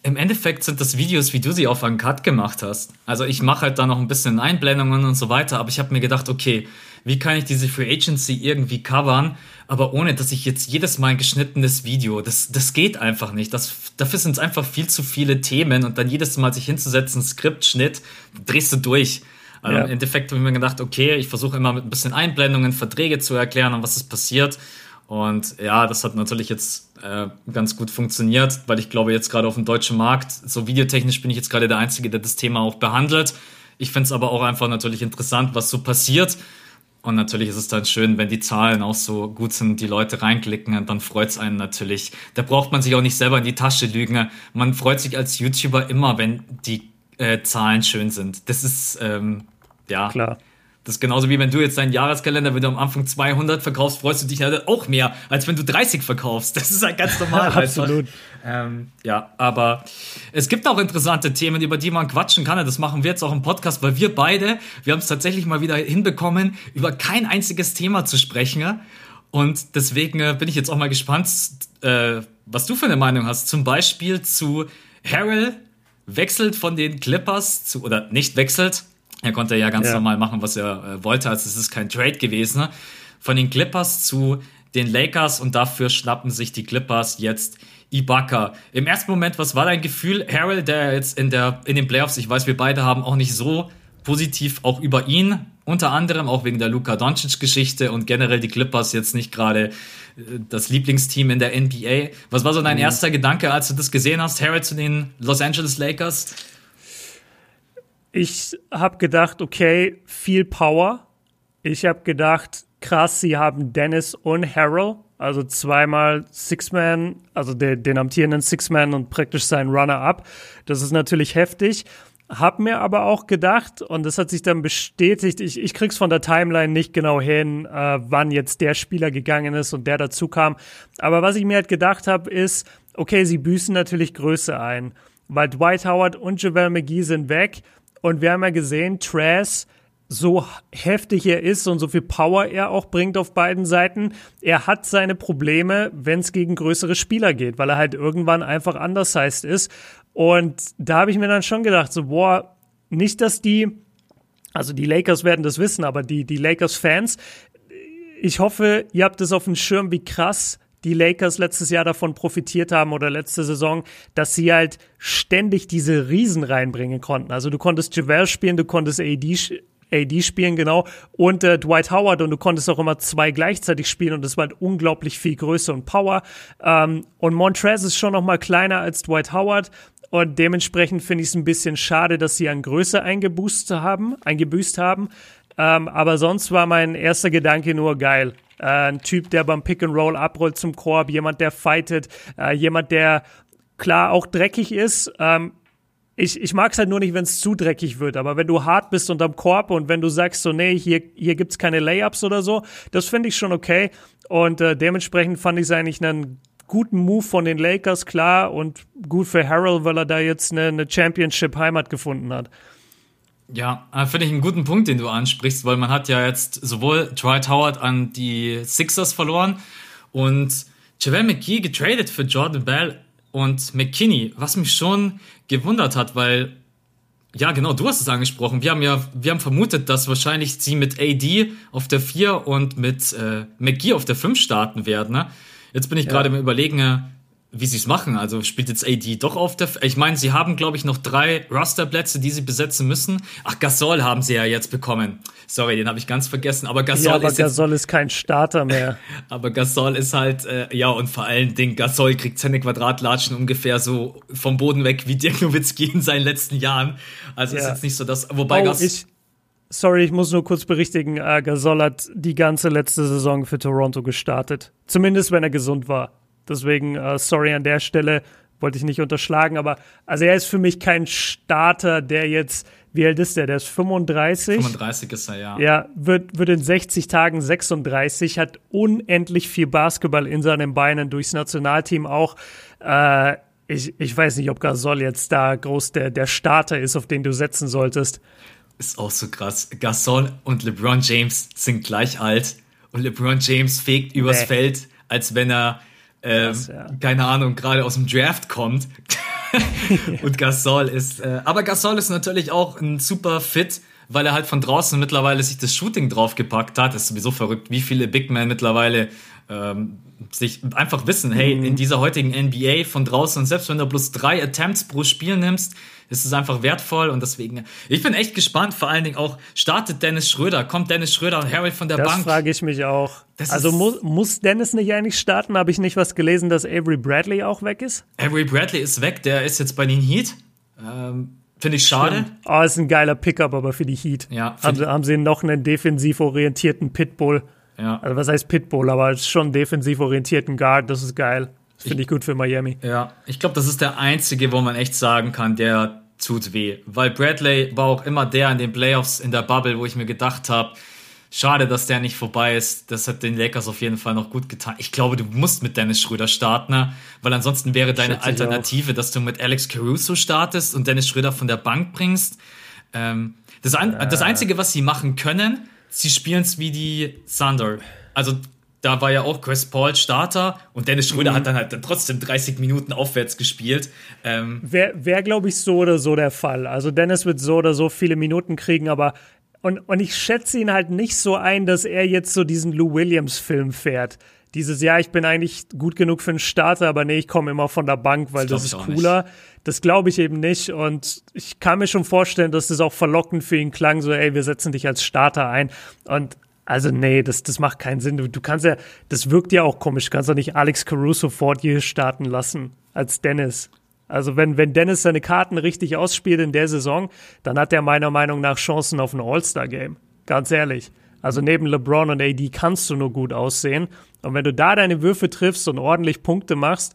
[SPEAKER 1] im Endeffekt sind das Videos, wie du sie auf Uncut gemacht hast. Also ich mache halt da noch ein bisschen Einblendungen und so weiter, aber ich habe mir gedacht, okay, wie kann ich diese Free Agency irgendwie covern, aber ohne, dass ich jetzt jedes Mal ein geschnittenes Video, das, das geht einfach nicht. Das, dafür sind es einfach viel zu viele Themen und dann jedes Mal sich hinzusetzen, Skriptschnitt, drehst du durch. Also ja. Im Endeffekt habe ich mir gedacht, okay, ich versuche immer mit ein bisschen Einblendungen Verträge zu erklären und was ist passiert. Und ja, das hat natürlich jetzt äh, ganz gut funktioniert, weil ich glaube, jetzt gerade auf dem deutschen Markt, so videotechnisch bin ich jetzt gerade der Einzige, der das Thema auch behandelt. Ich finde es aber auch einfach natürlich interessant, was so passiert. Und natürlich ist es dann schön, wenn die Zahlen auch so gut sind, die Leute reinklicken, und dann freut es einen natürlich. Da braucht man sich auch nicht selber in die Tasche lügen. Man freut sich als YouTuber immer, wenn die äh, Zahlen schön sind. Das ist, ähm, ja.
[SPEAKER 2] Klar.
[SPEAKER 1] Das ist genauso wie wenn du jetzt deinen Jahreskalender, wenn du am Anfang 200 verkaufst, freust du dich halt auch mehr, als wenn du 30 verkaufst. Das ist halt ganz normal.
[SPEAKER 2] Absolut.
[SPEAKER 1] Ähm, ja, aber es gibt auch interessante Themen, über die man quatschen kann. Das machen wir jetzt auch im Podcast, weil wir beide, wir haben es tatsächlich mal wieder hinbekommen, über kein einziges Thema zu sprechen. Und deswegen äh, bin ich jetzt auch mal gespannt, äh, was du für eine Meinung hast. Zum Beispiel zu Harrell wechselt von den Clippers zu, oder nicht wechselt, er konnte ja ganz ja. normal machen, was er äh, wollte. Also es ist kein Trade gewesen. Ne? Von den Clippers zu den Lakers und dafür schnappen sich die Clippers jetzt Ibaka. Im ersten Moment, was war dein Gefühl? Harrell, der jetzt in, der, in den Playoffs, ich weiß, wir beide haben auch nicht so positiv auch über ihn, unter anderem auch wegen der Luka Doncic-Geschichte und generell die Clippers jetzt nicht gerade äh, das Lieblingsteam in der NBA. Was war so dein mhm. erster Gedanke, als du das gesehen hast, Harrell zu den Los Angeles Lakers?
[SPEAKER 2] Ich habe gedacht, okay, viel Power. Ich habe gedacht, krass, sie haben Dennis und Harold, also zweimal Six-Man, also den, den amtierenden Six-Man und praktisch seinen Runner-Up. Das ist natürlich heftig. Hab mir aber auch gedacht, und das hat sich dann bestätigt, ich, ich krieg's von der Timeline nicht genau hin, äh, wann jetzt der Spieler gegangen ist und der dazu kam. Aber was ich mir halt gedacht habe, ist, okay, sie büßen natürlich Größe ein, weil Dwight Howard und JaVale McGee sind weg und wir haben ja gesehen, Trash, so heftig er ist und so viel Power er auch bringt auf beiden Seiten, er hat seine Probleme, wenn es gegen größere Spieler geht, weil er halt irgendwann einfach undersized ist. Und da habe ich mir dann schon gedacht, so, boah, nicht, dass die, also die Lakers werden das wissen, aber die, die Lakers-Fans, ich hoffe, ihr habt es auf dem Schirm, wie krass die Lakers letztes Jahr davon profitiert haben oder letzte Saison, dass sie halt ständig diese Riesen reinbringen konnten. Also du konntest Javel spielen, du konntest AD AD spielen, genau, und äh, Dwight Howard und du konntest auch immer zwei gleichzeitig spielen und das war halt unglaublich viel Größe und Power. Ähm, und Montrez ist schon noch mal kleiner als Dwight Howard und dementsprechend finde ich es ein bisschen schade, dass sie an Größe eingeboost haben, eingebüßt haben. Ähm, aber sonst war mein erster Gedanke nur geil. Äh, ein Typ, der beim Pick and Roll abrollt zum Korb, jemand, der fightet, äh, jemand, der klar auch dreckig ist. Ähm, ich, ich mag es halt nur nicht, wenn es zu dreckig wird. Aber wenn du hart bist unterm Korb und wenn du sagst so, nee, hier, hier gibt's keine Layups oder so, das finde ich schon okay. Und äh, dementsprechend fand ich es eigentlich einen guten Move von den Lakers, klar. Und gut für Harold, weil er da jetzt eine, eine Championship-Heimat gefunden hat.
[SPEAKER 1] Ja, äh, finde ich einen guten Punkt, den du ansprichst, weil man hat ja jetzt sowohl Dwight Howard an die Sixers verloren und Javel McGee getradet für Jordan Bell und McKinney, was mich schon gewundert hat, weil ja, genau, du hast es angesprochen. Wir haben ja, wir haben vermutet, dass wahrscheinlich sie mit AD auf der 4 und mit äh, McGee auf der 5 starten werden. Ne? Jetzt bin ich ja. gerade im Überlegen, äh, wie sie es machen. Also spielt jetzt AD doch auf der. F ich meine, sie haben, glaube ich, noch drei Rosterplätze, die sie besetzen müssen. Ach, Gasol haben sie ja jetzt bekommen. Sorry, den habe ich ganz vergessen. Aber Gasol
[SPEAKER 2] ja, aber
[SPEAKER 1] ist.
[SPEAKER 2] Gasol ist kein Starter mehr.
[SPEAKER 1] aber Gasol ist halt, äh, ja, und vor allen Dingen, Gasol kriegt seine Quadratlatschen ungefähr so vom Boden weg wie Dirk Nowitzki in seinen letzten Jahren. Also ja. ist jetzt nicht so das. Wobei
[SPEAKER 2] oh, Gas Sorry, ich muss nur kurz berichtigen. Äh, Gasol hat die ganze letzte Saison für Toronto gestartet. Zumindest wenn er gesund war. Deswegen, uh, sorry an der Stelle, wollte ich nicht unterschlagen, aber also er ist für mich kein Starter, der jetzt, wie alt ist der? Der ist 35.
[SPEAKER 1] 35 ist er, ja.
[SPEAKER 2] Ja, wird, wird in 60 Tagen 36, hat unendlich viel Basketball in seinen Beinen, durchs Nationalteam auch. Äh, ich, ich weiß nicht, ob Gasol jetzt da groß der, der Starter ist, auf den du setzen solltest.
[SPEAKER 1] Ist auch so krass. Gasol und LeBron James sind gleich alt und LeBron James fegt übers nee. Feld, als wenn er ähm, Krass, ja. keine Ahnung, gerade aus dem Draft kommt. und Gasol ist, äh, aber Gasol ist natürlich auch ein super Fit, weil er halt von draußen mittlerweile sich das Shooting draufgepackt hat. Das ist sowieso verrückt, wie viele Big Men mittlerweile ähm, sich einfach wissen, hey, mhm. in dieser heutigen NBA von draußen, und selbst wenn du bloß drei Attempts pro Spiel nimmst, ist es einfach wertvoll und deswegen, ich bin echt gespannt, vor allen Dingen auch, startet Dennis Schröder, kommt Dennis Schröder und Harry von der
[SPEAKER 2] das
[SPEAKER 1] Bank?
[SPEAKER 2] Das frage ich mich auch. Das also muss, muss Dennis nicht eigentlich starten? Habe ich nicht was gelesen, dass Avery Bradley auch weg ist?
[SPEAKER 1] Avery Bradley ist weg, der ist jetzt bei den Heat. Ähm, Finde ich schade. Stimmt.
[SPEAKER 2] Oh, ist ein geiler Pickup, aber für die Heat. Ja, haben, sie, haben sie noch einen defensiv orientierten Pitbull. Ja. Also was heißt Pitbull, aber schon defensiv orientierten Guard, das ist geil. Das finde ich gut für Miami.
[SPEAKER 1] Ja, ich glaube, das ist der einzige, wo man echt sagen kann, der tut weh. Weil Bradley war auch immer der in den Playoffs in der Bubble, wo ich mir gedacht habe, schade, dass der nicht vorbei ist. Das hat den Lakers auf jeden Fall noch gut getan. Ich glaube, du musst mit Dennis Schröder starten, ne? weil ansonsten wäre deine Schätze Alternative, dass du mit Alex Caruso startest und Dennis Schröder von der Bank bringst. Ähm, das, ein, äh. das Einzige, was sie machen können, sie spielen es wie die Thunder. Also da war ja auch Chris Paul Starter und Dennis Schröder mhm. hat dann halt dann trotzdem 30 Minuten aufwärts gespielt.
[SPEAKER 2] Ähm Wäre, wär, glaube ich, so oder so der Fall. Also Dennis wird so oder so viele Minuten kriegen, aber und, und ich schätze ihn halt nicht so ein, dass er jetzt so diesen Lou Williams-Film fährt. Dieses, ja, ich bin eigentlich gut genug für einen Starter, aber nee, ich komme immer von der Bank, weil das, das ist cooler. Nicht. Das glaube ich eben nicht. Und ich kann mir schon vorstellen, dass das auch verlockend für ihn klang, so, ey, wir setzen dich als Starter ein. Und also nee, das, das macht keinen Sinn. Du, du kannst ja, das wirkt ja auch komisch. Du kannst doch nicht Alex Caruso vor dir starten lassen als Dennis. Also wenn, wenn Dennis seine Karten richtig ausspielt in der Saison, dann hat er meiner Meinung nach Chancen auf ein All-Star-Game. Ganz ehrlich. Also neben LeBron und AD kannst du nur gut aussehen. Und wenn du da deine Würfe triffst und ordentlich Punkte machst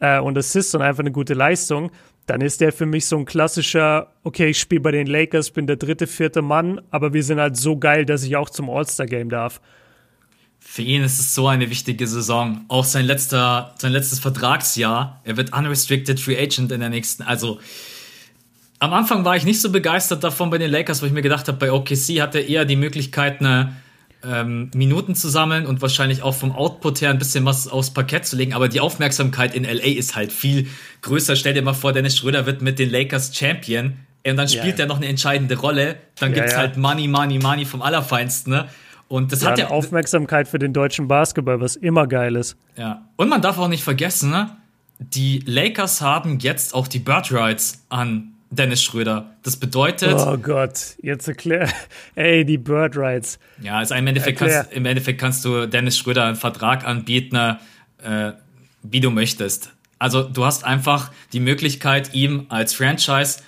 [SPEAKER 2] äh, und Assists und einfach eine gute Leistung, dann ist der für mich so ein klassischer, okay, ich spiele bei den Lakers, bin der dritte, vierte Mann, aber wir sind halt so geil, dass ich auch zum All-Star-Game darf.
[SPEAKER 1] Für ihn ist es so eine wichtige Saison. Auch sein letzter, sein letztes Vertragsjahr. Er wird unrestricted free agent in der nächsten. Also, am Anfang war ich nicht so begeistert davon bei den Lakers, weil ich mir gedacht habe, bei OKC hat er eher die Möglichkeit, eine ähm, Minuten zu sammeln und wahrscheinlich auch vom Output her ein bisschen was aufs Parkett zu legen. Aber die Aufmerksamkeit in LA ist halt viel größer. Stell dir mal vor, Dennis Schröder wird mit den Lakers Champion und dann spielt ja. er noch eine entscheidende Rolle. Dann ja, gibt's ja. halt Money, Money, Money vom Allerfeinsten. Ne? Und das ja, hat ja
[SPEAKER 2] Aufmerksamkeit für den deutschen Basketball, was immer geil ist.
[SPEAKER 1] Ja. Und man darf auch nicht vergessen, ne? die Lakers haben jetzt auch die Bird Rights an Dennis Schröder. Das bedeutet.
[SPEAKER 2] Oh Gott, jetzt erklär. Ey, die Bird Rights.
[SPEAKER 1] Ja, also im Endeffekt, kannst, im Endeffekt kannst du Dennis Schröder einen Vertrag anbieten, äh, wie du möchtest. Also du hast einfach die Möglichkeit, ihm als Franchise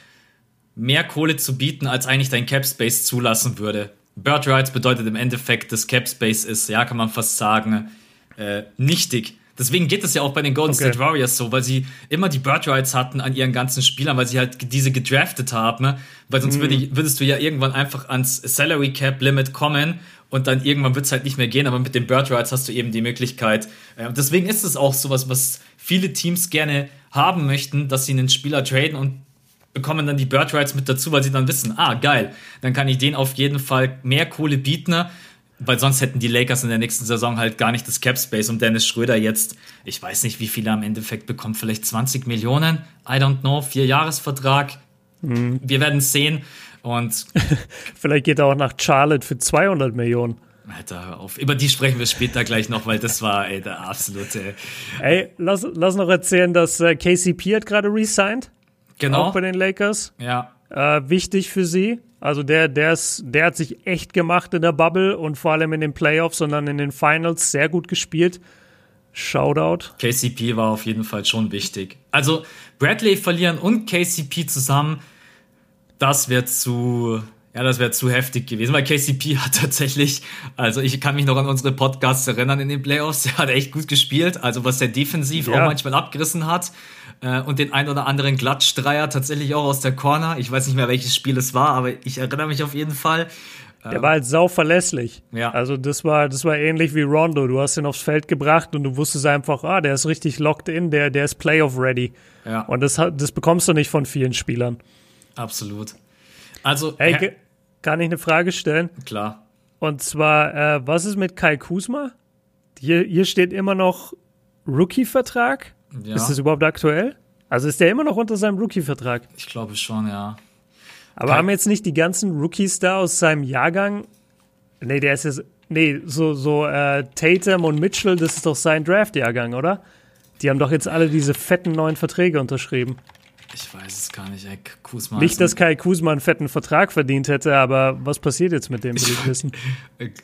[SPEAKER 1] mehr Kohle zu bieten, als eigentlich dein Cap Space zulassen würde. Bird Rights bedeutet im Endeffekt, das Cap Space ist, ja, kann man fast sagen, äh, nichtig. Deswegen geht es ja auch bei den Golden okay. State Warriors so, weil sie immer die Bird Rights hatten an ihren ganzen Spielern, weil sie halt diese gedraftet haben. Ne? Weil sonst mm. würde, würdest du ja irgendwann einfach ans Salary Cap Limit kommen und dann irgendwann wird es halt nicht mehr gehen, aber mit den Bird Rights hast du eben die Möglichkeit. Äh, deswegen ist es auch sowas, was viele Teams gerne haben möchten, dass sie einen Spieler traden und bekommen dann die Bird Rights mit dazu, weil sie dann wissen, ah, geil, dann kann ich denen auf jeden Fall mehr Kohle bieten ne? Weil sonst hätten die Lakers in der nächsten Saison halt gar nicht das Cap Space und Dennis Schröder jetzt, ich weiß nicht, wie viel er am Endeffekt bekommt, vielleicht 20 Millionen, I don't know, vier Jahresvertrag. Mhm. Wir werden es sehen und
[SPEAKER 2] vielleicht geht er auch nach Charlotte für 200 Millionen.
[SPEAKER 1] Alter, auf. Über die sprechen wir später gleich noch, weil das war ey, der absolute.
[SPEAKER 2] Ey, lass, lass noch erzählen, dass äh, KCP hat gerade resigned.
[SPEAKER 1] Genau.
[SPEAKER 2] Auch bei den Lakers.
[SPEAKER 1] Ja.
[SPEAKER 2] Äh, wichtig für sie. Also der, der, ist, der hat sich echt gemacht in der Bubble und vor allem in den Playoffs, sondern in den Finals sehr gut gespielt. Shoutout.
[SPEAKER 1] KCP war auf jeden Fall schon wichtig. Also Bradley verlieren und KCP zusammen, das wird zu, ja, das wäre zu heftig gewesen, weil KCP hat tatsächlich, also ich kann mich noch an unsere Podcasts erinnern in den Playoffs, der hat echt gut gespielt, also was der defensiv ja. auch manchmal abgerissen hat äh, und den ein oder anderen Glatschdreier tatsächlich auch aus der Corner. Ich weiß nicht mehr, welches Spiel es war, aber ich erinnere mich auf jeden Fall.
[SPEAKER 2] Der ähm, war halt sau verlässlich. Ja. Also das war, das war ähnlich wie Rondo. Du hast ihn aufs Feld gebracht und du wusstest einfach, ah, der ist richtig locked in, der, der ist Playoff ready. Ja. Und das, das bekommst du nicht von vielen Spielern.
[SPEAKER 1] Absolut. Also,
[SPEAKER 2] hey, kann ich eine Frage stellen?
[SPEAKER 1] Klar.
[SPEAKER 2] Und zwar, äh, was ist mit Kai Kusma? Hier, hier steht immer noch Rookie-Vertrag. Ja. Ist das überhaupt aktuell? Also ist der immer noch unter seinem Rookie-Vertrag?
[SPEAKER 1] Ich glaube schon, ja.
[SPEAKER 2] Aber Kein haben jetzt nicht die ganzen Rookies da aus seinem Jahrgang. Nee, der ist jetzt. Nee, so, so äh, Tatum und Mitchell, das ist doch sein Draft-Jahrgang, oder? Die haben doch jetzt alle diese fetten neuen Verträge unterschrieben.
[SPEAKER 1] Ich weiß es gar nicht, ey. Kuzma.
[SPEAKER 2] Nicht, dass Kai Kuzma einen fetten Vertrag verdient hätte, aber was passiert jetzt mit dem, will ich wissen.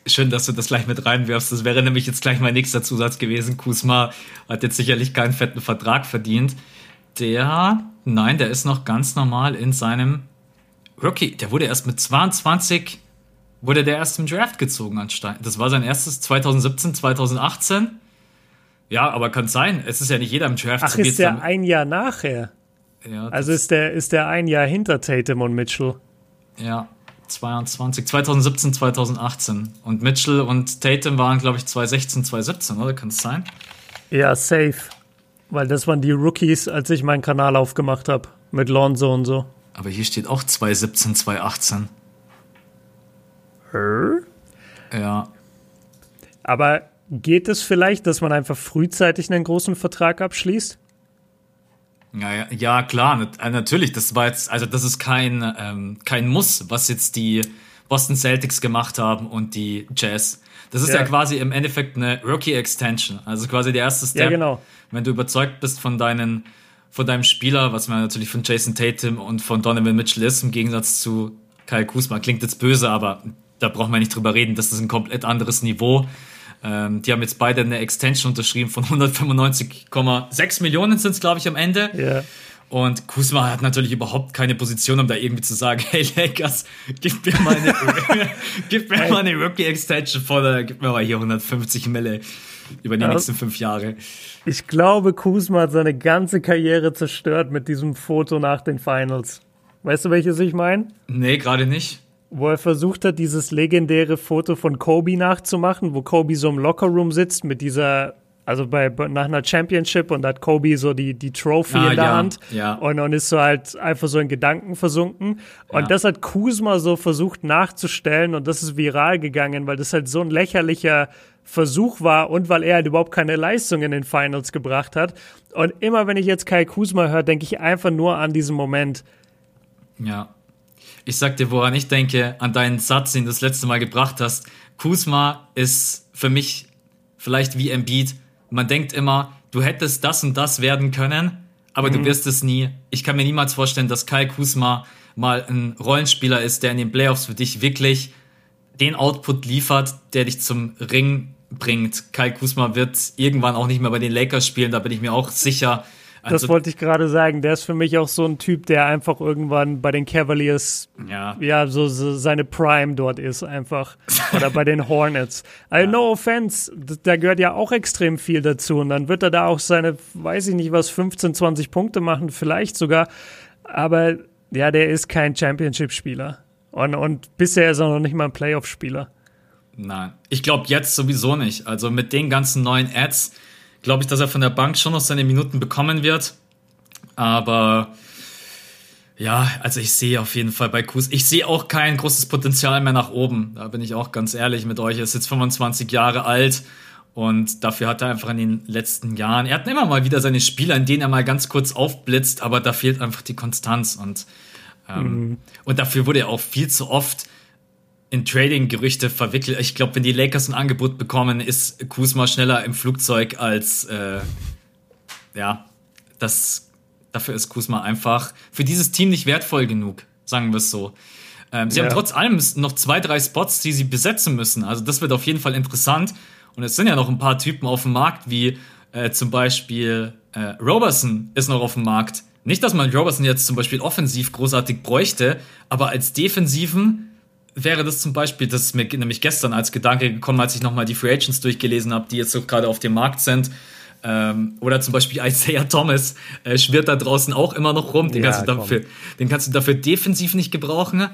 [SPEAKER 1] Schön, dass du das gleich mit reinwirfst. Das wäre nämlich jetzt gleich mein nächster Zusatz gewesen. Kuzma hat jetzt sicherlich keinen fetten Vertrag verdient. Der, nein, der ist noch ganz normal in seinem Rookie. Der wurde erst mit 22, wurde der erst im Draft gezogen anscheinend. Das war sein erstes 2017, 2018. Ja, aber kann sein. Es ist ja nicht jeder im Draft.
[SPEAKER 2] Ach, ist der ein Jahr nachher? Ja, also ist der, ist der ein Jahr hinter Tatum und Mitchell.
[SPEAKER 1] Ja, 22, 2017, 2018. Und Mitchell und Tatum waren, glaube ich, 2016, 2017, oder? Kann es sein?
[SPEAKER 2] Ja, safe. Weil das waren die Rookies, als ich meinen Kanal aufgemacht habe. Mit Lonzo und so.
[SPEAKER 1] Aber hier steht auch 2017, 2018.
[SPEAKER 2] Hä?
[SPEAKER 1] Ja.
[SPEAKER 2] Aber geht es vielleicht, dass man einfach frühzeitig einen großen Vertrag abschließt?
[SPEAKER 1] Ja, ja, ja, klar, äh, natürlich. Das war jetzt, also das ist kein, ähm, kein Muss, was jetzt die Boston Celtics gemacht haben und die Jazz. Das ist ja, ja quasi im Endeffekt eine Rookie Extension. Also quasi der erste Step.
[SPEAKER 2] Ja, genau.
[SPEAKER 1] Wenn du überzeugt bist von deinen, von deinem Spieler, was man natürlich von Jason Tatum und von Donovan Mitchell ist, im Gegensatz zu Kyle Kuzma. Klingt jetzt böse, aber da braucht man nicht drüber reden. Das ist ein komplett anderes Niveau. Ähm, die haben jetzt beide eine Extension unterschrieben von 195,6 Millionen sind es, glaube ich, am Ende.
[SPEAKER 2] Ja.
[SPEAKER 1] Und Kusma hat natürlich überhaupt keine Position, um da irgendwie zu sagen, hey Lakers, gib mir mal eine, gib mir mal eine Rookie Extension von, gib mir mal hier 150 Mille über die ja. nächsten fünf Jahre.
[SPEAKER 2] Ich glaube, Kusma hat seine ganze Karriere zerstört mit diesem Foto nach den Finals. Weißt du, welches ich meine?
[SPEAKER 1] Nee, gerade nicht
[SPEAKER 2] wo er versucht hat, dieses legendäre Foto von Kobe nachzumachen, wo Kobe so im Lockerroom sitzt mit dieser, also bei, nach einer Championship und hat Kobe so die, die Trophy ah, in der
[SPEAKER 1] ja,
[SPEAKER 2] Hand
[SPEAKER 1] ja.
[SPEAKER 2] Und, und ist so halt einfach so in Gedanken versunken. Und ja. das hat Kuzma so versucht nachzustellen und das ist viral gegangen, weil das halt so ein lächerlicher Versuch war und weil er halt überhaupt keine Leistung in den Finals gebracht hat. Und immer wenn ich jetzt Kai Kuzma höre, denke ich einfach nur an diesen Moment.
[SPEAKER 1] Ja. Ich sag dir, woran ich denke, an deinen Satz, den du das letzte Mal gebracht hast. Kuzma ist für mich vielleicht wie Embiid. Man denkt immer, du hättest das und das werden können, aber mhm. du wirst es nie. Ich kann mir niemals vorstellen, dass Kai Kuzma mal ein Rollenspieler ist, der in den Playoffs für dich wirklich den Output liefert, der dich zum Ring bringt. Kai Kuzma wird irgendwann auch nicht mehr bei den Lakers spielen, da bin ich mir auch sicher.
[SPEAKER 2] Also, das wollte ich gerade sagen. Der ist für mich auch so ein Typ, der einfach irgendwann bei den Cavaliers,
[SPEAKER 1] ja,
[SPEAKER 2] ja so, so seine Prime dort ist einfach. Oder bei den Hornets. Also, ja. no offense, da gehört ja auch extrem viel dazu. Und dann wird er da auch seine, weiß ich nicht was, 15, 20 Punkte machen, vielleicht sogar. Aber ja, der ist kein Championship-Spieler. Und, und bisher ist er noch nicht mal ein Playoff-Spieler.
[SPEAKER 1] Nein, ich glaube jetzt sowieso nicht. Also mit den ganzen neuen Ads glaube ich, dass er von der Bank schon noch seine Minuten bekommen wird. Aber ja, also ich sehe auf jeden Fall bei Kus, ich sehe auch kein großes Potenzial mehr nach oben. Da bin ich auch ganz ehrlich mit euch. Er ist jetzt 25 Jahre alt und dafür hat er einfach in den letzten Jahren, er hat immer mal wieder seine Spiele, in denen er mal ganz kurz aufblitzt, aber da fehlt einfach die Konstanz und, ähm, mhm. und dafür wurde er auch viel zu oft in Trading-Gerüchte verwickelt. Ich glaube, wenn die Lakers ein Angebot bekommen, ist Kuzma schneller im Flugzeug als äh, ja, das dafür ist Kuzma einfach für dieses Team nicht wertvoll genug, sagen wir es so. Ähm, sie ja. haben trotz allem noch zwei, drei Spots, die sie besetzen müssen. Also das wird auf jeden Fall interessant. Und es sind ja noch ein paar Typen auf dem Markt, wie äh, zum Beispiel äh, Roberson ist noch auf dem Markt. Nicht, dass man Roberson jetzt zum Beispiel offensiv großartig bräuchte, aber als Defensiven wäre das zum Beispiel, das ist mir nämlich gestern als Gedanke gekommen, als ich nochmal die Free Agents durchgelesen habe, die jetzt so gerade auf dem Markt sind. Ähm, oder zum Beispiel Isaiah Thomas äh, schwirrt da draußen auch immer noch rum. Den, ja, kannst, du dafür, den kannst du dafür defensiv nicht gebrauchen.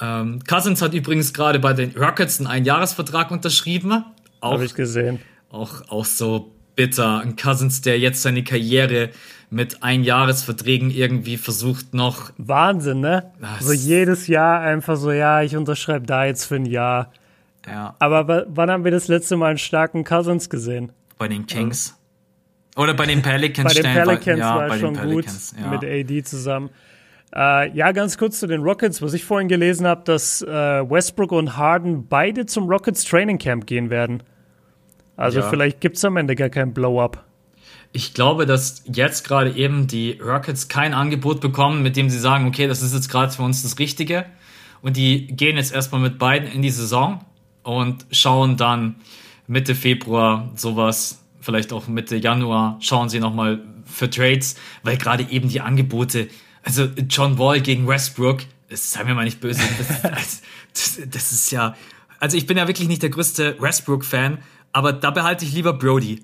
[SPEAKER 1] Ähm, Cousins hat übrigens gerade bei den Rockets einen Einjahresvertrag unterschrieben.
[SPEAKER 2] Habe ich gesehen.
[SPEAKER 1] Auch, auch so bitter. Ein Cousins, der jetzt seine Karriere mit Einjahresverträgen irgendwie versucht noch.
[SPEAKER 2] Wahnsinn, ne? so jedes Jahr einfach so, ja, ich unterschreibe da jetzt für ein Jahr.
[SPEAKER 1] Ja.
[SPEAKER 2] Aber wann haben wir das letzte Mal einen starken Cousins gesehen?
[SPEAKER 1] Bei den Kings. Oder bei den Pelicans.
[SPEAKER 2] bei den Pelicans ja, war schon gut ja. mit AD zusammen. Äh, ja, ganz kurz zu den Rockets, was ich vorhin gelesen habe, dass äh, Westbrook und Harden beide zum Rockets Training Camp gehen werden. Also ja. vielleicht gibt es am Ende gar kein Blow-up.
[SPEAKER 1] Ich glaube, dass jetzt gerade eben die Rockets kein Angebot bekommen, mit dem sie sagen, okay, das ist jetzt gerade für uns das Richtige. Und die gehen jetzt erstmal mit beiden in die Saison und schauen dann Mitte Februar sowas, vielleicht auch Mitte Januar, schauen sie nochmal für Trades, weil gerade eben die Angebote, also John Wall gegen Westbrook, sei mir mal nicht böse, das, das, das ist ja, also ich bin ja wirklich nicht der größte Westbrook-Fan, aber da behalte ich lieber Brody.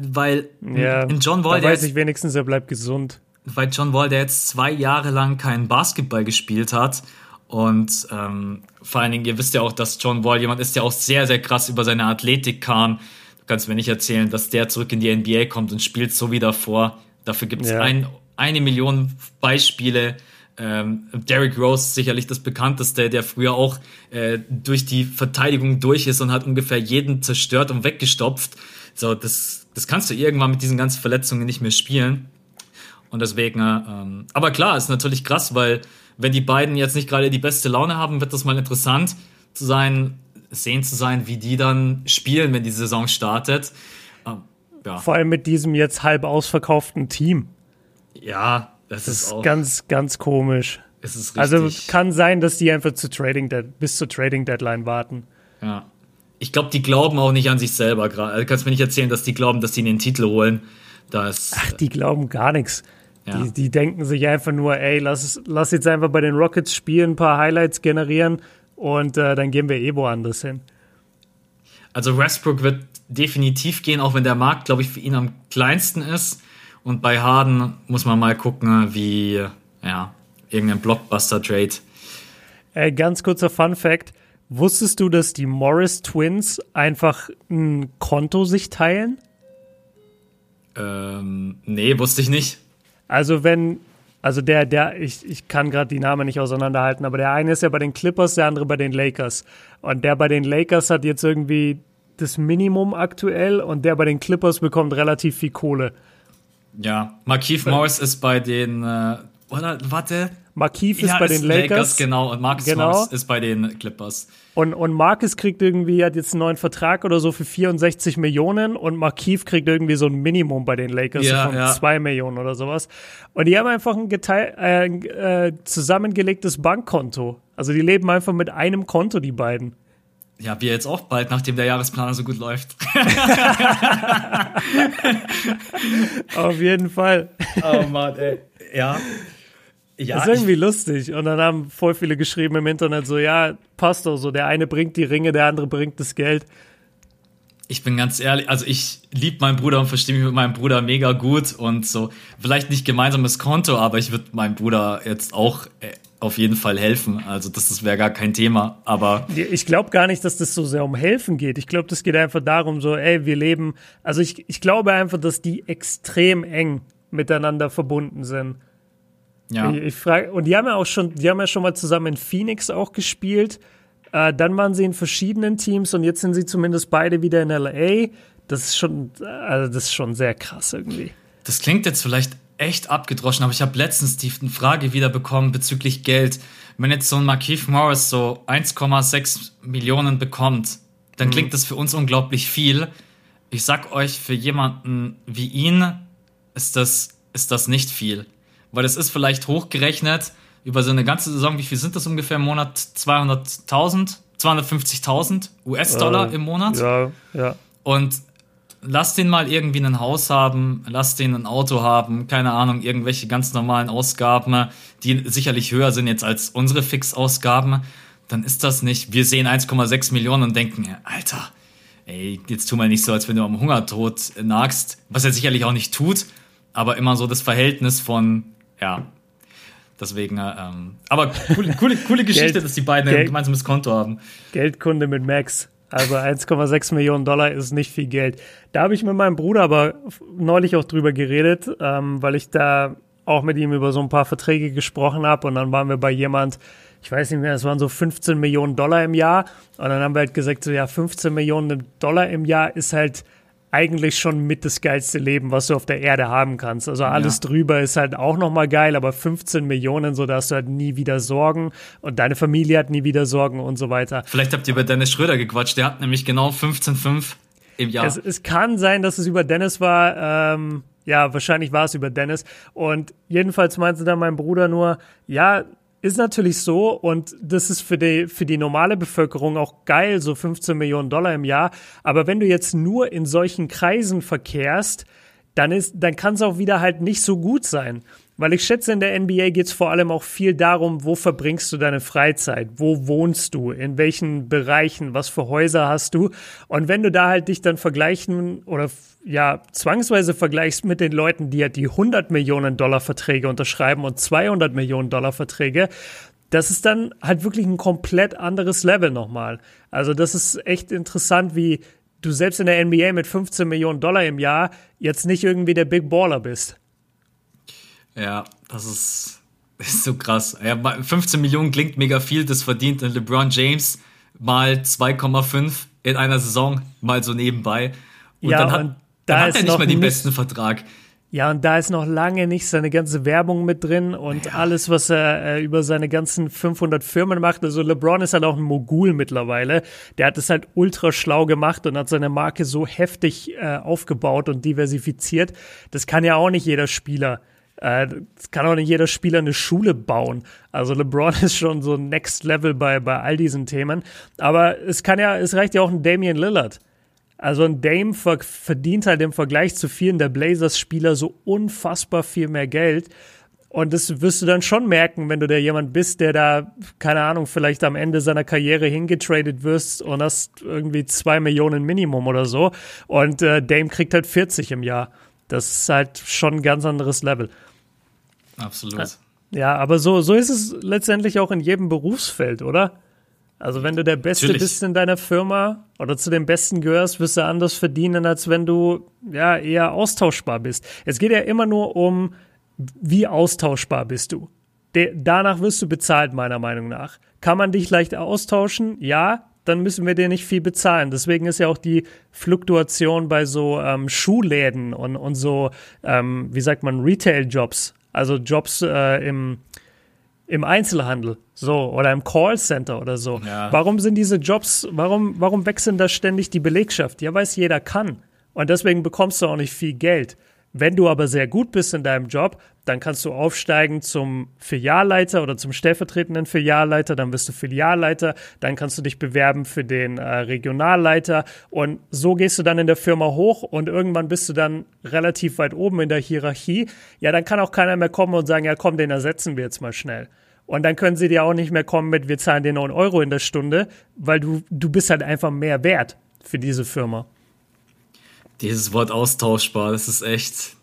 [SPEAKER 1] Weil
[SPEAKER 2] ja, in John Wall, da weiß ich wenigstens, er bleibt gesund.
[SPEAKER 1] Weil John Wall, der jetzt zwei Jahre lang keinen Basketball gespielt hat und ähm, vor allen Dingen, ihr wisst ja auch, dass John Wall jemand ist, der auch sehr, sehr krass über seine Athletik kam. Du kannst mir nicht erzählen, dass der zurück in die NBA kommt und spielt so wie davor. Dafür gibt es ja. ein, eine Million Beispiele. Ähm, Derrick Rose sicherlich das bekannteste, der früher auch äh, durch die Verteidigung durch ist und hat ungefähr jeden zerstört und weggestopft. So, das, das kannst du irgendwann mit diesen ganzen Verletzungen nicht mehr spielen. Und deswegen, ähm, aber klar, ist natürlich krass, weil wenn die beiden jetzt nicht gerade die beste Laune haben, wird das mal interessant zu sein, sehen zu sein, wie die dann spielen, wenn die Saison startet.
[SPEAKER 2] Ähm, ja. Vor allem mit diesem jetzt halb ausverkauften Team.
[SPEAKER 1] Ja, das, das ist,
[SPEAKER 2] ist ganz, ganz komisch. Es ist also kann sein, dass die einfach zu Trading bis zur Trading Deadline warten.
[SPEAKER 1] Ja ich glaube, die glauben auch nicht an sich selber gerade. Also, du kannst mir nicht erzählen, dass die glauben, dass sie den Titel holen. Das,
[SPEAKER 2] Ach, die glauben gar nichts. Ja. Die, die, denken sich einfach nur, ey, lass, lass jetzt einfach bei den Rockets spielen, ein paar Highlights generieren und äh, dann gehen wir eh woanders hin.
[SPEAKER 1] Also Westbrook wird definitiv gehen, auch wenn der Markt, glaube ich, für ihn am kleinsten ist. Und bei Harden muss man mal gucken, wie, ja, irgendein Blockbuster-Trade.
[SPEAKER 2] Äh, ganz kurzer Fun-Fact: Wusstest du, dass die Morris Twins einfach ein Konto sich teilen?
[SPEAKER 1] Ähm, nee, wusste ich nicht.
[SPEAKER 2] Also wenn, also der, der, ich, ich kann gerade die Namen nicht auseinanderhalten, aber der eine ist ja bei den Clippers, der andere bei den Lakers. Und der bei den Lakers hat jetzt irgendwie das Minimum aktuell und der bei den Clippers bekommt relativ viel Kohle.
[SPEAKER 1] Ja, Markeith Morris ist bei den, äh, oder, warte,
[SPEAKER 2] Markif ist ja, bei ist den Lakers. Lakers.
[SPEAKER 1] Genau, und Marcus genau. Morris ist bei den Clippers.
[SPEAKER 2] Und, und Marcus kriegt irgendwie, hat jetzt einen neuen Vertrag oder so für 64 Millionen und Markif kriegt irgendwie so ein Minimum bei den Lakers ja, von ja. 2 Millionen oder sowas. Und die haben einfach ein geteil, äh, äh, zusammengelegtes Bankkonto. Also die leben einfach mit einem Konto, die beiden.
[SPEAKER 1] Ja, wir jetzt auch bald, nachdem der Jahresplaner so gut läuft.
[SPEAKER 2] Auf jeden Fall.
[SPEAKER 1] Oh Mann, ey. Ja.
[SPEAKER 2] Ja, das ist irgendwie lustig. Und dann haben voll viele geschrieben im Internet so, ja, passt doch so. Der eine bringt die Ringe, der andere bringt das Geld.
[SPEAKER 1] Ich bin ganz ehrlich, also ich liebe meinen Bruder und verstehe mich mit meinem Bruder mega gut und so. Vielleicht nicht gemeinsames Konto, aber ich würde meinem Bruder jetzt auch äh, auf jeden Fall helfen. Also das, das wäre gar kein Thema. Aber
[SPEAKER 2] ich glaube gar nicht, dass das so sehr um helfen geht. Ich glaube, das geht einfach darum, so, ey, wir leben. Also ich, ich glaube einfach, dass die extrem eng miteinander verbunden sind. Ja. Ich, ich frage, und die haben ja auch schon, die haben ja schon mal zusammen in Phoenix auch gespielt. Äh, dann waren sie in verschiedenen Teams und jetzt sind sie zumindest beide wieder in LA. Das ist schon, also das ist schon sehr krass irgendwie.
[SPEAKER 1] Das klingt jetzt vielleicht echt abgedroschen, aber ich habe letztens die Frage wieder bekommen bezüglich Geld. Wenn jetzt so ein Markeith Morris so 1,6 Millionen bekommt, dann mhm. klingt das für uns unglaublich viel. Ich sag euch, für jemanden wie ihn ist das, ist das nicht viel weil es ist vielleicht hochgerechnet über so eine ganze Saison, wie viel sind das ungefähr im Monat? 200.000, 250.000 US-Dollar äh, im Monat.
[SPEAKER 2] Ja, ja.
[SPEAKER 1] Und lass den mal irgendwie ein Haus haben, lass den ein Auto haben, keine Ahnung, irgendwelche ganz normalen Ausgaben, die sicherlich höher sind jetzt als unsere Fixausgaben, dann ist das nicht, wir sehen 1,6 Millionen und denken, Alter, ey, jetzt tu mal nicht so, als wenn du am Hungertod nagst, was er sicherlich auch nicht tut, aber immer so das Verhältnis von ja. Deswegen, äh, ähm, aber coole, coole, coole Geschichte, Geld, dass die beiden Geld, ein gemeinsames Konto haben.
[SPEAKER 2] Geldkunde mit Max. Also 1,6 Millionen Dollar ist nicht viel Geld. Da habe ich mit meinem Bruder aber neulich auch drüber geredet, ähm, weil ich da auch mit ihm über so ein paar Verträge gesprochen habe und dann waren wir bei jemand, ich weiß nicht mehr, es waren so 15 Millionen Dollar im Jahr und dann haben wir halt gesagt, so ja, 15 Millionen Dollar im Jahr ist halt eigentlich schon mit das geilste Leben, was du auf der Erde haben kannst. Also alles ja. drüber ist halt auch nochmal geil, aber 15 Millionen, so dass du halt nie wieder Sorgen und deine Familie hat nie wieder Sorgen und so weiter.
[SPEAKER 1] Vielleicht habt ihr über Dennis Schröder gequatscht, der hat nämlich genau 15,5 im Jahr.
[SPEAKER 2] Es, es, kann sein, dass es über Dennis war. Ähm, ja, wahrscheinlich war es über Dennis. Und jedenfalls meinte dann mein Bruder nur, ja, ist natürlich so und das ist für die, für die normale Bevölkerung auch geil, so 15 Millionen Dollar im Jahr. Aber wenn du jetzt nur in solchen Kreisen verkehrst, dann ist, dann kann es auch wieder halt nicht so gut sein. Weil ich schätze, in der NBA geht es vor allem auch viel darum, wo verbringst du deine Freizeit, wo wohnst du, in welchen Bereichen, was für Häuser hast du. Und wenn du da halt dich dann vergleichen oder ja zwangsweise vergleichst mit den Leuten, die halt die 100 Millionen Dollar Verträge unterschreiben und 200 Millionen Dollar Verträge, das ist dann halt wirklich ein komplett anderes Level nochmal. Also das ist echt interessant, wie du selbst in der NBA mit 15 Millionen Dollar im Jahr jetzt nicht irgendwie der Big Baller bist.
[SPEAKER 1] Ja, das ist, ist so krass. Ja, 15 Millionen klingt mega viel, das verdient LeBron James mal 2,5 in einer Saison, mal so nebenbei. Und ja, dann hat, und da dann hat er nicht mehr den besten Vertrag.
[SPEAKER 2] Ja, und da ist noch lange nicht seine ganze Werbung mit drin und ja. alles, was er äh, über seine ganzen 500 Firmen macht. Also LeBron ist halt auch ein Mogul mittlerweile. Der hat es halt ultra schlau gemacht und hat seine Marke so heftig äh, aufgebaut und diversifiziert. Das kann ja auch nicht jeder Spieler. Äh, das kann auch nicht jeder Spieler eine Schule bauen. Also LeBron ist schon so Next Level bei, bei all diesen Themen. Aber es kann ja, es reicht ja auch ein Damian Lillard. Also ein Dame verdient halt im Vergleich zu vielen der Blazers-Spieler so unfassbar viel mehr Geld. Und das wirst du dann schon merken, wenn du da jemand bist, der da, keine Ahnung, vielleicht am Ende seiner Karriere hingetradet wirst und hast irgendwie zwei Millionen Minimum oder so. Und äh, Dame kriegt halt 40 im Jahr. Das ist halt schon ein ganz anderes Level.
[SPEAKER 1] Absolut.
[SPEAKER 2] Ja, aber so, so ist es letztendlich auch in jedem Berufsfeld, oder? Also wenn du der Beste Natürlich. bist in deiner Firma oder zu den Besten gehörst, wirst du anders verdienen, als wenn du ja eher austauschbar bist. Es geht ja immer nur um, wie austauschbar bist du. De danach wirst du bezahlt, meiner Meinung nach. Kann man dich leicht austauschen? Ja, dann müssen wir dir nicht viel bezahlen. Deswegen ist ja auch die Fluktuation bei so ähm, Schuhläden und, und so, ähm, wie sagt man, Retail-Jobs also Jobs äh, im, im Einzelhandel, so, oder im Callcenter oder so. Ja. Warum sind diese Jobs, warum, warum wechseln da ständig die Belegschaft? Ja, weil es jeder kann. Und deswegen bekommst du auch nicht viel Geld. Wenn du aber sehr gut bist in deinem Job, dann kannst du aufsteigen zum Filialleiter oder zum stellvertretenden Filialleiter, dann wirst du Filialleiter, dann kannst du dich bewerben für den äh, Regionalleiter und so gehst du dann in der Firma hoch und irgendwann bist du dann relativ weit oben in der Hierarchie. Ja, dann kann auch keiner mehr kommen und sagen, ja komm, den ersetzen wir jetzt mal schnell. Und dann können sie dir auch nicht mehr kommen mit, wir zahlen dir 9 Euro in der Stunde, weil du, du bist halt einfach mehr wert für diese Firma.
[SPEAKER 1] Dieses Wort austauschbar, das ist echt.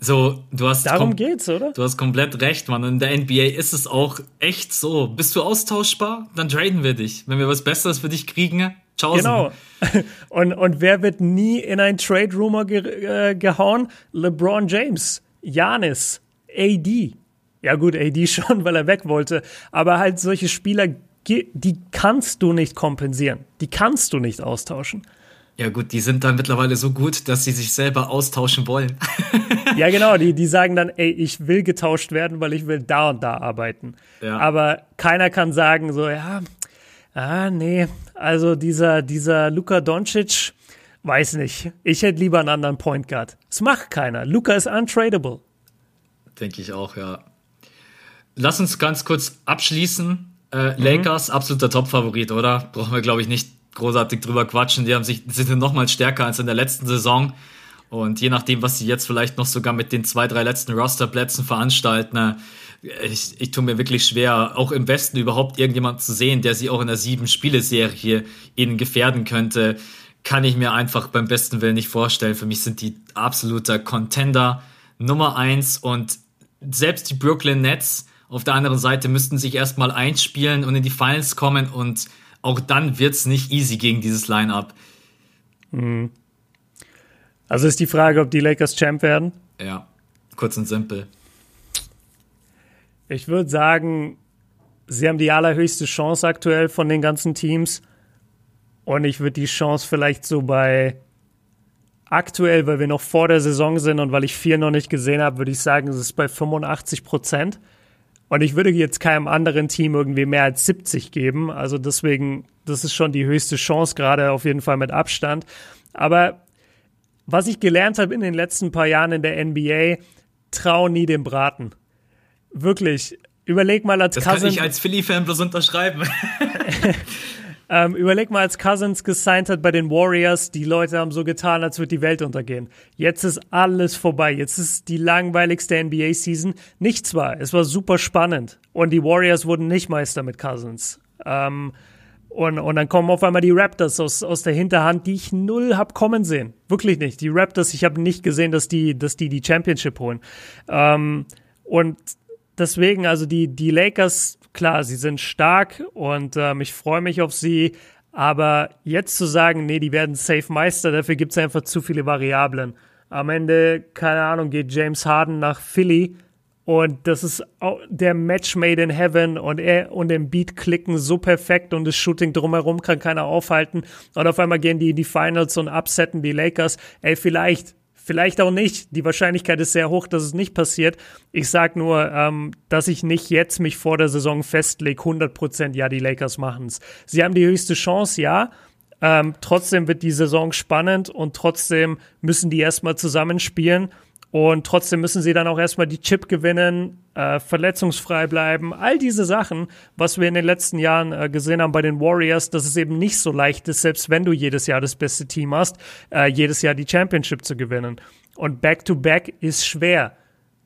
[SPEAKER 1] So, du hast.
[SPEAKER 2] Darum geht's, oder?
[SPEAKER 1] Du hast komplett recht, Mann. In der NBA ist es auch echt so. Bist du austauschbar? Dann traden wir dich. Wenn wir was Besseres für dich kriegen, ciao.
[SPEAKER 2] Genau. Und, und wer wird nie in ein Trade Rumor ge äh, gehauen? LeBron James, Janis, AD. Ja, gut, AD schon, weil er weg wollte. Aber halt solche Spieler, die kannst du nicht kompensieren. Die kannst du nicht austauschen.
[SPEAKER 1] Ja gut, die sind dann mittlerweile so gut, dass sie sich selber austauschen wollen.
[SPEAKER 2] ja genau, die, die sagen dann, ey, ich will getauscht werden, weil ich will da und da arbeiten. Ja. Aber keiner kann sagen so, ja, ah nee, also dieser, dieser Luka Doncic, weiß nicht, ich hätte lieber einen anderen Point Guard. Das macht keiner. Luka ist untradable.
[SPEAKER 1] Denke ich auch, ja. Lass uns ganz kurz abschließen. Äh, mhm. Lakers, absoluter Top-Favorit, oder? Brauchen wir, glaube ich, nicht großartig drüber quatschen. Die haben sich, sind noch mal stärker als in der letzten Saison. Und je nachdem, was sie jetzt vielleicht noch sogar mit den zwei, drei letzten Rosterplätzen veranstalten, ich, ich tue mir wirklich schwer, auch im Westen überhaupt irgendjemand zu sehen, der sie auch in der sieben-Spiele-Serie ihnen gefährden könnte, kann ich mir einfach beim besten Willen nicht vorstellen. Für mich sind die absoluter Contender Nummer eins und selbst die Brooklyn Nets auf der anderen Seite müssten sich erstmal einspielen und in die Finals kommen und auch dann wird es nicht easy gegen dieses Line-Up.
[SPEAKER 2] Mhm. Also ist die Frage, ob die Lakers Champ werden?
[SPEAKER 1] Ja, kurz und simpel.
[SPEAKER 2] Ich würde sagen, sie haben die allerhöchste Chance aktuell von den ganzen Teams. Und ich würde die Chance vielleicht so bei aktuell, weil wir noch vor der Saison sind und weil ich vier noch nicht gesehen habe, würde ich sagen, es ist bei 85 Prozent. Und ich würde jetzt keinem anderen Team irgendwie mehr als 70 geben. Also deswegen, das ist schon die höchste Chance, gerade auf jeden Fall mit Abstand. Aber was ich gelernt habe in den letzten paar Jahren in der NBA, trau nie dem Braten. Wirklich. Überleg mal als
[SPEAKER 1] das kann ich als Philly-Fan bloß unterschreiben.
[SPEAKER 2] ähm, überleg mal, als Cousins gesigned hat bei den Warriors, die Leute haben so getan, als würde die Welt untergehen. Jetzt ist alles vorbei. Jetzt ist die langweiligste NBA-Season. Nicht zwar, es war super spannend. Und die Warriors wurden nicht Meister mit Cousins. Ähm, und, und dann kommen auf einmal die Raptors aus, aus der Hinterhand, die ich null hab kommen sehen. Wirklich nicht. Die Raptors, ich habe nicht gesehen, dass die, dass die die Championship holen. Ähm, und deswegen, also die, die Lakers, klar, sie sind stark und ähm, ich freue mich auf sie. Aber jetzt zu sagen, nee, die werden Safe Meister, dafür gibt es einfach zu viele Variablen. Am Ende, keine Ahnung, geht James Harden nach Philly und das ist der Match made in heaven und er und den Beat klicken so perfekt und das Shooting drumherum kann keiner aufhalten. Und auf einmal gehen die in die Finals und upsetten die Lakers. Ey, vielleicht, vielleicht auch nicht. Die Wahrscheinlichkeit ist sehr hoch, dass es nicht passiert. Ich sag nur, ähm, dass ich nicht jetzt mich vor der Saison festlege, 100 Prozent, ja, die Lakers machen's. Sie haben die höchste Chance, ja. Ähm, trotzdem wird die Saison spannend und trotzdem müssen die erstmal zusammenspielen. Und trotzdem müssen sie dann auch erstmal die Chip gewinnen, äh, verletzungsfrei bleiben. All diese Sachen, was wir in den letzten Jahren äh, gesehen haben bei den Warriors, dass es eben nicht so leicht ist, selbst wenn du jedes Jahr das beste Team hast, äh, jedes Jahr die Championship zu gewinnen. Und Back-to-Back -back ist schwer.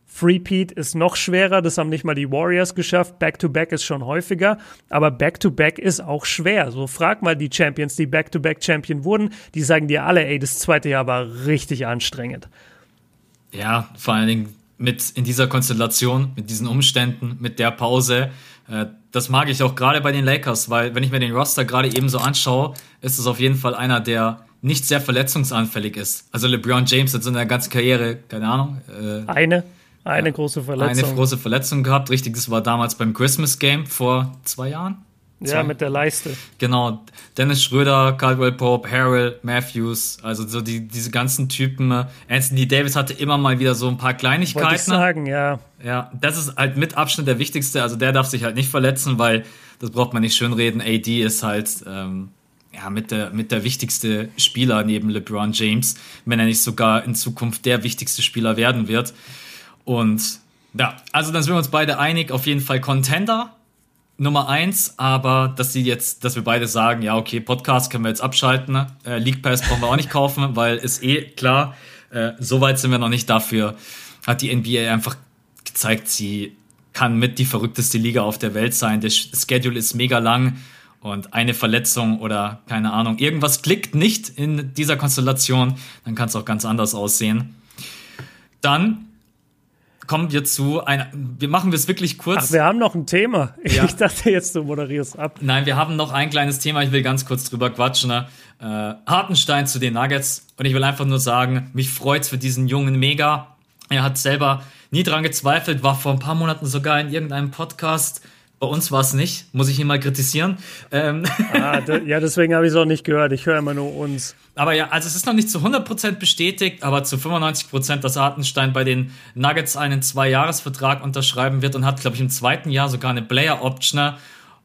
[SPEAKER 2] Free-Peat ist noch schwerer, das haben nicht mal die Warriors geschafft. Back-to-Back -back ist schon häufiger, aber Back-to-Back -back ist auch schwer. So frag mal die Champions, die Back-to-Back-Champion wurden, die sagen dir alle, ey, das zweite Jahr war richtig anstrengend.
[SPEAKER 1] Ja, vor allen Dingen mit in dieser Konstellation, mit diesen Umständen, mit der Pause. Äh, das mag ich auch gerade bei den Lakers, weil wenn ich mir den Roster gerade eben so anschaue, ist es auf jeden Fall einer, der nicht sehr verletzungsanfällig ist. Also LeBron James hat so in der ganzen Karriere, keine Ahnung.
[SPEAKER 2] Äh, eine, eine große Verletzung.
[SPEAKER 1] Eine große Verletzung gehabt. Richtig, das war damals beim Christmas Game vor zwei Jahren.
[SPEAKER 2] Ja, mit der Leiste.
[SPEAKER 1] Genau. Dennis Schröder, Caldwell Pope, Harold, Matthews, also so die, diese ganzen Typen. Anthony Davis hatte immer mal wieder so ein paar Kleinigkeiten. Wollte ich
[SPEAKER 2] sagen, ja.
[SPEAKER 1] Ja, das ist halt mit Abschnitt der wichtigste. Also der darf sich halt nicht verletzen, weil das braucht man nicht schönreden. AD ist halt ähm, ja, mit, der, mit der wichtigste Spieler neben LeBron James, wenn er nicht sogar in Zukunft der wichtigste Spieler werden wird. Und ja, also dann sind wir uns beide einig, auf jeden Fall Contender Nummer eins, aber dass sie jetzt, dass wir beide sagen, ja, okay, Podcast können wir jetzt abschalten, ne? äh, League Pass brauchen wir auch nicht kaufen, weil ist eh klar, äh, so weit sind wir noch nicht. Dafür hat die NBA einfach gezeigt, sie kann mit die verrückteste Liga auf der Welt sein. Der Schedule ist mega lang und eine Verletzung oder keine Ahnung, irgendwas klickt nicht in dieser Konstellation, dann kann es auch ganz anders aussehen. Dann kommen wir zu einer. Wir machen es wirklich kurz.
[SPEAKER 2] Ach, wir haben noch ein Thema. Ja. Ich dachte jetzt, du moderierst ab.
[SPEAKER 1] Nein, wir haben noch ein kleines Thema. Ich will ganz kurz drüber quatschen. Ne? Äh, Hartenstein zu den Nuggets. Und ich will einfach nur sagen, mich freut's für diesen Jungen mega. Er hat selber nie dran gezweifelt, war vor ein paar Monaten sogar in irgendeinem Podcast bei uns war es nicht, muss ich ihn mal kritisieren. Ähm.
[SPEAKER 2] Ah, ja, deswegen habe ich es auch nicht gehört. Ich höre immer nur uns.
[SPEAKER 1] Aber ja, also es ist noch nicht zu 100% bestätigt, aber zu 95%, dass Artenstein bei den Nuggets einen Zwei-Jahres-Vertrag unterschreiben wird und hat, glaube ich, im zweiten Jahr sogar eine Player-Option.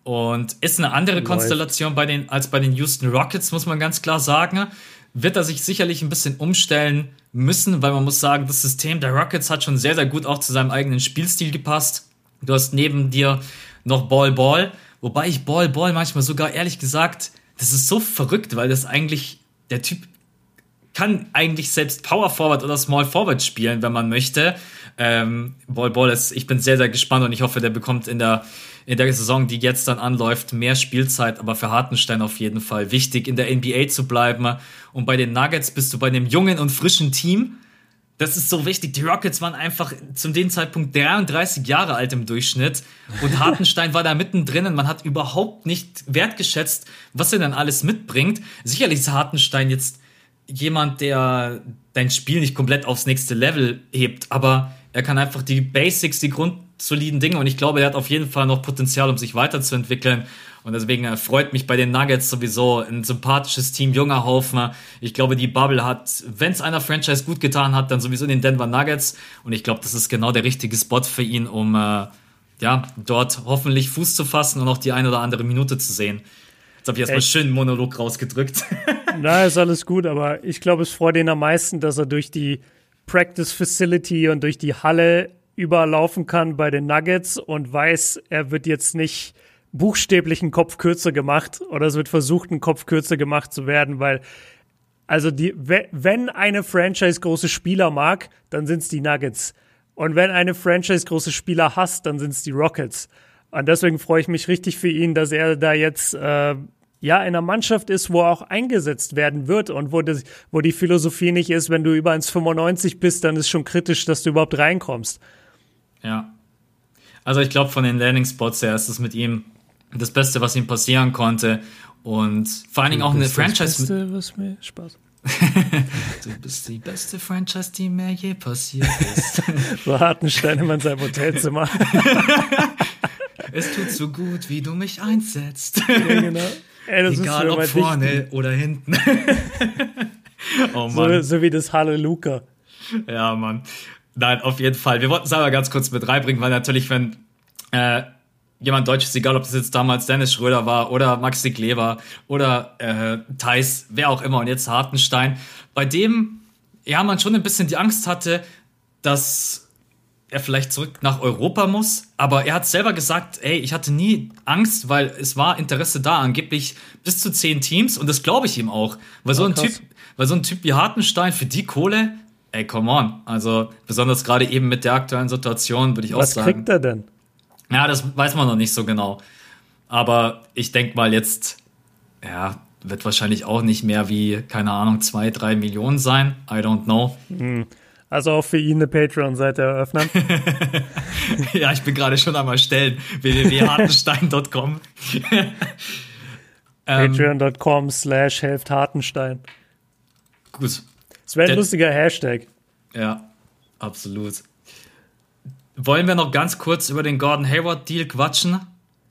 [SPEAKER 1] Und ist eine andere Läuft. Konstellation bei den, als bei den Houston Rockets, muss man ganz klar sagen. Wird er sich sicherlich ein bisschen umstellen müssen, weil man muss sagen, das System der Rockets hat schon sehr, sehr gut auch zu seinem eigenen Spielstil gepasst. Du hast neben dir noch Ball Ball. Wobei ich Ball Ball manchmal sogar ehrlich gesagt, das ist so verrückt, weil das eigentlich, der Typ kann eigentlich selbst Power Forward oder Small Forward spielen, wenn man möchte. Ähm, Ball Ball ist, ich bin sehr, sehr gespannt und ich hoffe, der bekommt in der, in der Saison, die jetzt dann anläuft, mehr Spielzeit, aber für Hartenstein auf jeden Fall wichtig, in der NBA zu bleiben. Und bei den Nuggets bist du bei einem jungen und frischen Team das ist so wichtig. Die Rockets waren einfach zu dem Zeitpunkt 33 Jahre alt im Durchschnitt und Hartenstein war da mittendrin und man hat überhaupt nicht wertgeschätzt, was er dann alles mitbringt. Sicherlich ist Hartenstein jetzt jemand, der dein Spiel nicht komplett aufs nächste Level hebt, aber er kann einfach die Basics, die Grund, grundsoliden Dinge und ich glaube, er hat auf jeden Fall noch Potenzial, um sich weiterzuentwickeln. Und deswegen äh, freut mich bei den Nuggets sowieso ein sympathisches Team, junger Haufen. Ich glaube, die Bubble hat, wenn es einer Franchise gut getan hat, dann sowieso den Denver Nuggets. Und ich glaube, das ist genau der richtige Spot für ihn, um äh, ja, dort hoffentlich Fuß zu fassen und auch die eine oder andere Minute zu sehen. Jetzt habe ich erstmal schön einen Monolog rausgedrückt.
[SPEAKER 2] Na, ist alles gut, aber ich glaube, es freut ihn am meisten, dass er durch die Practice Facility und durch die Halle überlaufen kann bei den Nuggets und weiß, er wird jetzt nicht buchstäblich einen Kopf kürzer gemacht oder es wird versucht, einen Kopf kürzer gemacht zu werden, weil also die, wenn eine Franchise große Spieler mag, dann sind es die Nuggets. Und wenn eine Franchise große Spieler hasst, dann sind es die Rockets. Und deswegen freue ich mich richtig für ihn, dass er da jetzt äh, ja in einer Mannschaft ist, wo er auch eingesetzt werden wird und wo, das, wo die Philosophie nicht ist, wenn du über 1,95 bist, dann ist schon kritisch, dass du überhaupt reinkommst.
[SPEAKER 1] Ja. Also ich glaube, von den Landing Spots her ist es mit ihm das Beste, was ihm passieren konnte. Und vor allen Dingen auch eine Franchise. Das Beste, was mir Spaß. du bist die beste Franchise, die mir je passiert ist.
[SPEAKER 2] so Hartenstein immer in seinem Hotelzimmer.
[SPEAKER 1] es tut so gut, wie du mich einsetzt. Ja, genau. Ey, Egal ob vorne dichten. oder hinten.
[SPEAKER 2] oh Mann. So, so wie das Halleluja.
[SPEAKER 1] Ja, Mann. Nein, auf jeden Fall. Wir wollten es aber ganz kurz mit reinbringen, weil natürlich, wenn äh, jemand Deutsches, egal ob das jetzt damals Dennis Schröder war oder Maxi Kleber oder äh, Thais, wer auch immer und jetzt Hartenstein, bei dem ja man schon ein bisschen die Angst hatte, dass er vielleicht zurück nach Europa muss, aber er hat selber gesagt, ey, ich hatte nie Angst, weil es war Interesse da, angeblich bis zu zehn Teams und das glaube ich ihm auch, weil so ein krass. Typ, weil so ein Typ wie Hartenstein für die Kohle, ey, come on, also besonders gerade eben mit der aktuellen Situation würde ich
[SPEAKER 2] Was
[SPEAKER 1] auch sagen.
[SPEAKER 2] Was kriegt er denn?
[SPEAKER 1] Ja, das weiß man noch nicht so genau. Aber ich denke mal jetzt, ja, wird wahrscheinlich auch nicht mehr wie, keine Ahnung, zwei, drei Millionen sein. I don't know.
[SPEAKER 2] Hm. Also auch für ihn eine Patreon-Seite eröffnen.
[SPEAKER 1] ja, ich bin gerade schon einmal stellen. www.hartenstein.com
[SPEAKER 2] Patreon.com slash helft Hartenstein.
[SPEAKER 1] Gut.
[SPEAKER 2] Das wäre ein lustiger Hashtag.
[SPEAKER 1] Ja, absolut. Wollen wir noch ganz kurz über den Gordon Hayward-Deal quatschen?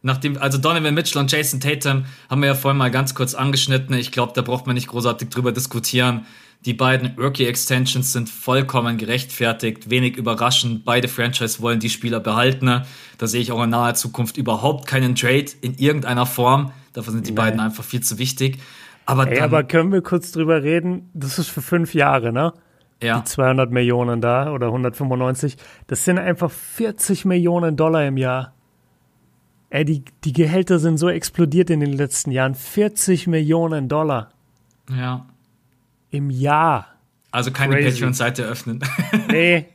[SPEAKER 1] Nachdem, also Donovan Mitchell und Jason Tatum haben wir ja vorhin mal ganz kurz angeschnitten. Ich glaube, da braucht man nicht großartig drüber diskutieren. Die beiden Rookie-Extensions sind vollkommen gerechtfertigt, wenig überraschend. Beide Franchise wollen die Spieler behalten. Da sehe ich auch in naher Zukunft überhaupt keinen Trade in irgendeiner Form. Dafür sind die Nein. beiden einfach viel zu wichtig.
[SPEAKER 2] Aber, Ey, aber können wir kurz drüber reden? Das ist für fünf Jahre, ne? Ja. die 200 Millionen da oder 195, das sind einfach 40 Millionen Dollar im Jahr. Ey, die, die Gehälter sind so explodiert in den letzten Jahren. 40 Millionen Dollar.
[SPEAKER 1] Ja.
[SPEAKER 2] Im Jahr.
[SPEAKER 1] Also keine Patreon-Seite öffnen.
[SPEAKER 2] nee.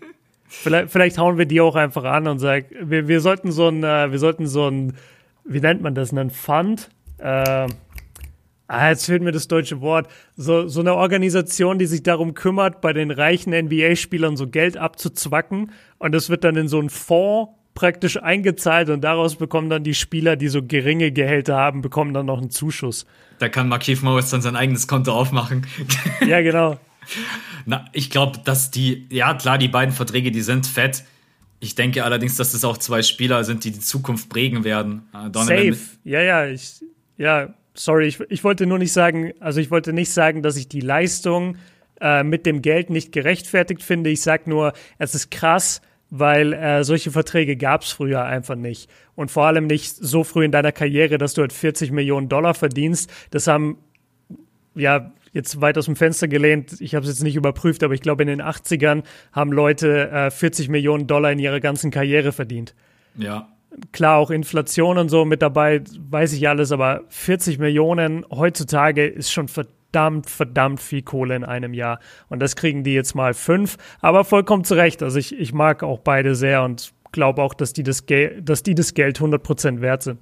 [SPEAKER 2] Vielleicht, vielleicht hauen wir die auch einfach an und sagen, wir, wir sollten so ein, äh, wir sollten so ein, wie nennt man das, einen Fund, äh, ah, jetzt fehlt mir das deutsche Wort, so, so eine Organisation, die sich darum kümmert, bei den reichen NBA-Spielern so Geld abzuzwacken und das wird dann in so einen Fonds praktisch eingezahlt und daraus bekommen dann die Spieler, die so geringe Gehälter haben, bekommen dann noch einen Zuschuss.
[SPEAKER 1] Da kann Markif Morris dann sein eigenes Konto aufmachen.
[SPEAKER 2] Ja, genau.
[SPEAKER 1] Na, ich glaube, dass die, ja klar, die beiden Verträge, die sind fett. Ich denke allerdings, dass das auch zwei Spieler sind, die die Zukunft prägen werden.
[SPEAKER 2] Äh, Donovan Safe. Ja, ja, ich, ja, sorry, ich, ich wollte nur nicht sagen, also ich wollte nicht sagen, dass ich die Leistung äh, mit dem Geld nicht gerechtfertigt finde. Ich sage nur, es ist krass, weil äh, solche Verträge gab es früher einfach nicht. Und vor allem nicht so früh in deiner Karriere, dass du halt 40 Millionen Dollar verdienst. Das haben, ja, jetzt weit aus dem Fenster gelehnt, ich habe es jetzt nicht überprüft, aber ich glaube, in den 80ern haben Leute äh, 40 Millionen Dollar in ihrer ganzen Karriere verdient.
[SPEAKER 1] Ja,
[SPEAKER 2] Klar, auch Inflation und so mit dabei, weiß ich alles, aber 40 Millionen heutzutage ist schon verdammt, verdammt viel Kohle in einem Jahr. Und das kriegen die jetzt mal fünf, aber vollkommen zurecht. Also ich, ich mag auch beide sehr und glaube auch, dass die das, Gel dass die das Geld 100% wert sind.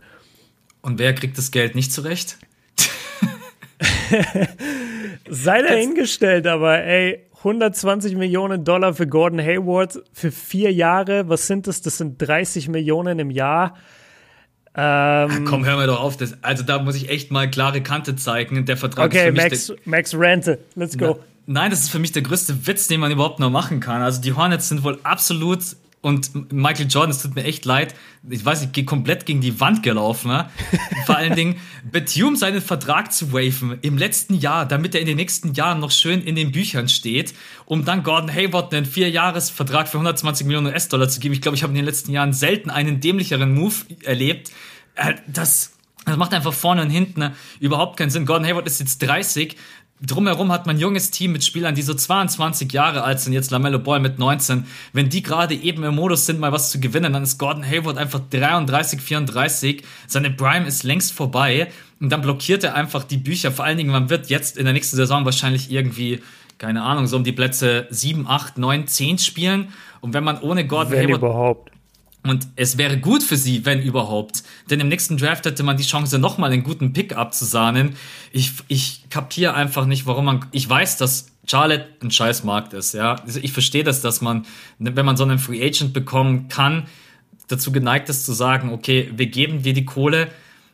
[SPEAKER 1] Und wer kriegt das Geld nicht zurecht?
[SPEAKER 2] Sei dahingestellt, aber ey, 120 Millionen Dollar für Gordon Hayward für vier Jahre. Was sind das? Das sind 30 Millionen im Jahr.
[SPEAKER 1] Ähm, Komm, hör mir doch auf. Das, also da muss ich echt mal klare Kante zeigen. Der Vertrag
[SPEAKER 2] okay, ist für Max, mich Max Rente. Let's go.
[SPEAKER 1] Na, nein, das ist für mich der größte Witz, den man überhaupt noch machen kann. Also die Hornets sind wohl absolut und Michael Jordan, es tut mir echt leid, ich weiß nicht, komplett gegen die Wand gelaufen. Ne? Vor allen Dingen, Betium seinen Vertrag zu waven im letzten Jahr, damit er in den nächsten Jahren noch schön in den Büchern steht, um dann Gordon Hayward einen Vierjahresvertrag für 120 Millionen US-Dollar zu geben. Ich glaube, ich habe in den letzten Jahren selten einen dämlicheren Move erlebt. Äh, das, das macht einfach vorne und hinten ne, überhaupt keinen Sinn. Gordon Hayward ist jetzt 30, drumherum hat man ein junges Team mit Spielern, die so 22 Jahre alt sind, jetzt Lamello Ball mit 19. Wenn die gerade eben im Modus sind, mal was zu gewinnen, dann ist Gordon Hayward einfach 33, 34. Seine Prime ist längst vorbei. Und dann blockiert er einfach die Bücher. Vor allen Dingen, man wird jetzt in der nächsten Saison wahrscheinlich irgendwie, keine Ahnung, so um die Plätze 7, 8, 9, 10 spielen. Und wenn man ohne Gordon
[SPEAKER 2] wenn
[SPEAKER 1] Hayward.
[SPEAKER 2] überhaupt
[SPEAKER 1] und es wäre gut für sie, wenn überhaupt. Denn im nächsten Draft hätte man die Chance, nochmal einen guten Pick abzusahnen. Ich, ich kapiere einfach nicht, warum man. Ich weiß, dass Charlotte ein scheiß Markt ist, ja. Also ich verstehe das, dass man, wenn man so einen Free Agent bekommen kann, dazu geneigt ist zu sagen, okay, wir geben dir die Kohle,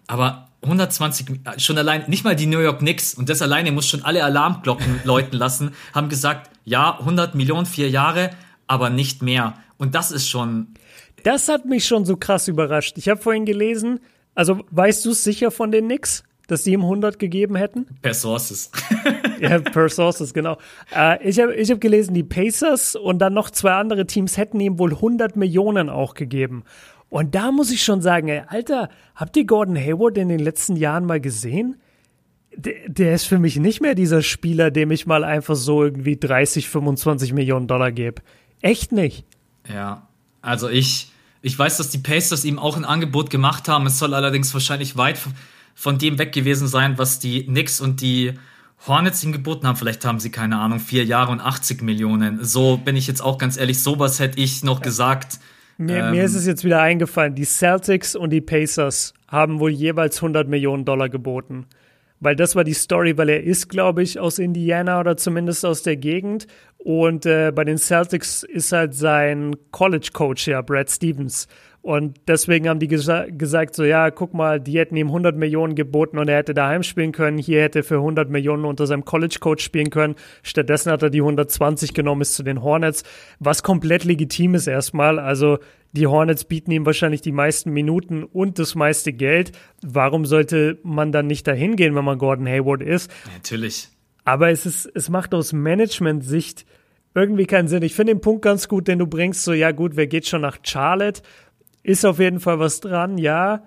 [SPEAKER 1] aber 120, schon allein, nicht mal die New York Knicks, und das alleine muss schon alle Alarmglocken läuten lassen, haben gesagt, ja, 100 Millionen, vier Jahre, aber nicht mehr. Und das ist schon,
[SPEAKER 2] das hat mich schon so krass überrascht. Ich habe vorhin gelesen, also weißt du es sicher von den Knicks, dass die ihm 100 gegeben hätten?
[SPEAKER 1] Per Sources.
[SPEAKER 2] ja, per Sources, genau. Äh, ich habe ich hab gelesen, die Pacers und dann noch zwei andere Teams hätten ihm wohl 100 Millionen auch gegeben. Und da muss ich schon sagen, ey, Alter, habt ihr Gordon Hayward in den letzten Jahren mal gesehen? Der, der ist für mich nicht mehr dieser Spieler, dem ich mal einfach so irgendwie 30, 25 Millionen Dollar gebe. Echt nicht.
[SPEAKER 1] Ja, also ich, ich weiß, dass die Pacers ihm auch ein Angebot gemacht haben. Es soll allerdings wahrscheinlich weit von dem weg gewesen sein, was die Knicks und die Hornets ihm geboten haben. Vielleicht haben sie, keine Ahnung, vier Jahre und 80 Millionen. So bin ich jetzt auch ganz ehrlich, sowas hätte ich noch gesagt.
[SPEAKER 2] Mir, ähm, mir ist es jetzt wieder eingefallen, die Celtics und die Pacers haben wohl jeweils 100 Millionen Dollar geboten. Weil das war die Story, weil er ist, glaube ich, aus Indiana oder zumindest aus der Gegend und äh, bei den Celtics ist halt sein College-Coach ja, Brad Stevens. Und deswegen haben die gesa gesagt, so ja, guck mal, die hätten ihm 100 Millionen geboten und er hätte daheim spielen können. Hier hätte er für 100 Millionen unter seinem College-Coach spielen können. Stattdessen hat er die 120 genommen, ist zu den Hornets, was komplett legitim ist erstmal. Also die Hornets bieten ihm wahrscheinlich die meisten Minuten und das meiste Geld. Warum sollte man dann nicht dahin gehen, wenn man Gordon Hayward ist?
[SPEAKER 1] Natürlich.
[SPEAKER 2] Aber es ist, es macht aus Management-Sicht irgendwie keinen Sinn. Ich finde den Punkt ganz gut, den du bringst, so, ja gut, wer geht schon nach Charlotte? Ist auf jeden Fall was dran, ja.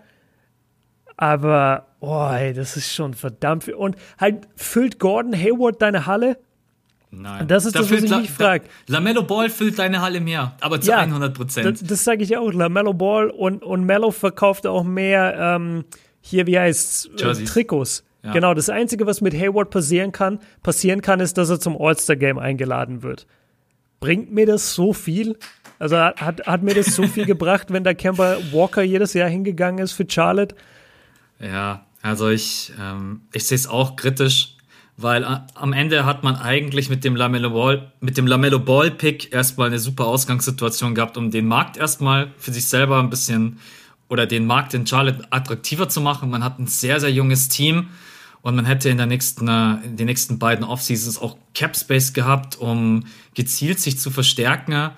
[SPEAKER 2] Aber, oh, ey, das ist schon verdammt viel. Und halt, füllt Gordon Hayward deine Halle?
[SPEAKER 1] Nein.
[SPEAKER 2] Das ist da das, was ich mich frage.
[SPEAKER 1] Lamello Ball füllt deine Halle mehr, aber zu ja, 100 Prozent.
[SPEAKER 2] Das, das sage ich auch. Lamello Ball und, und Mello verkauft auch mehr, ähm, hier, wie heißt äh, Trikots. Ja. Genau, das Einzige, was mit Hayward passieren kann, passieren kann, ist, dass er zum All-Star-Game eingeladen wird. Bringt mir das so viel? Also hat, hat mir das so viel gebracht, wenn der Kemba Walker jedes Jahr hingegangen ist für Charlotte?
[SPEAKER 1] Ja, also ich, ähm, ich sehe es auch kritisch, weil am Ende hat man eigentlich mit dem Lamello Ball, mit dem Lamello Ball Pick erstmal eine super Ausgangssituation gehabt, um den Markt erstmal für sich selber ein bisschen oder den Markt in Charlotte attraktiver zu machen. Man hat ein sehr, sehr junges Team und man hätte in, der nächsten, äh, in den nächsten beiden Offseasons auch Cap Space gehabt, um gezielt sich zu verstärken.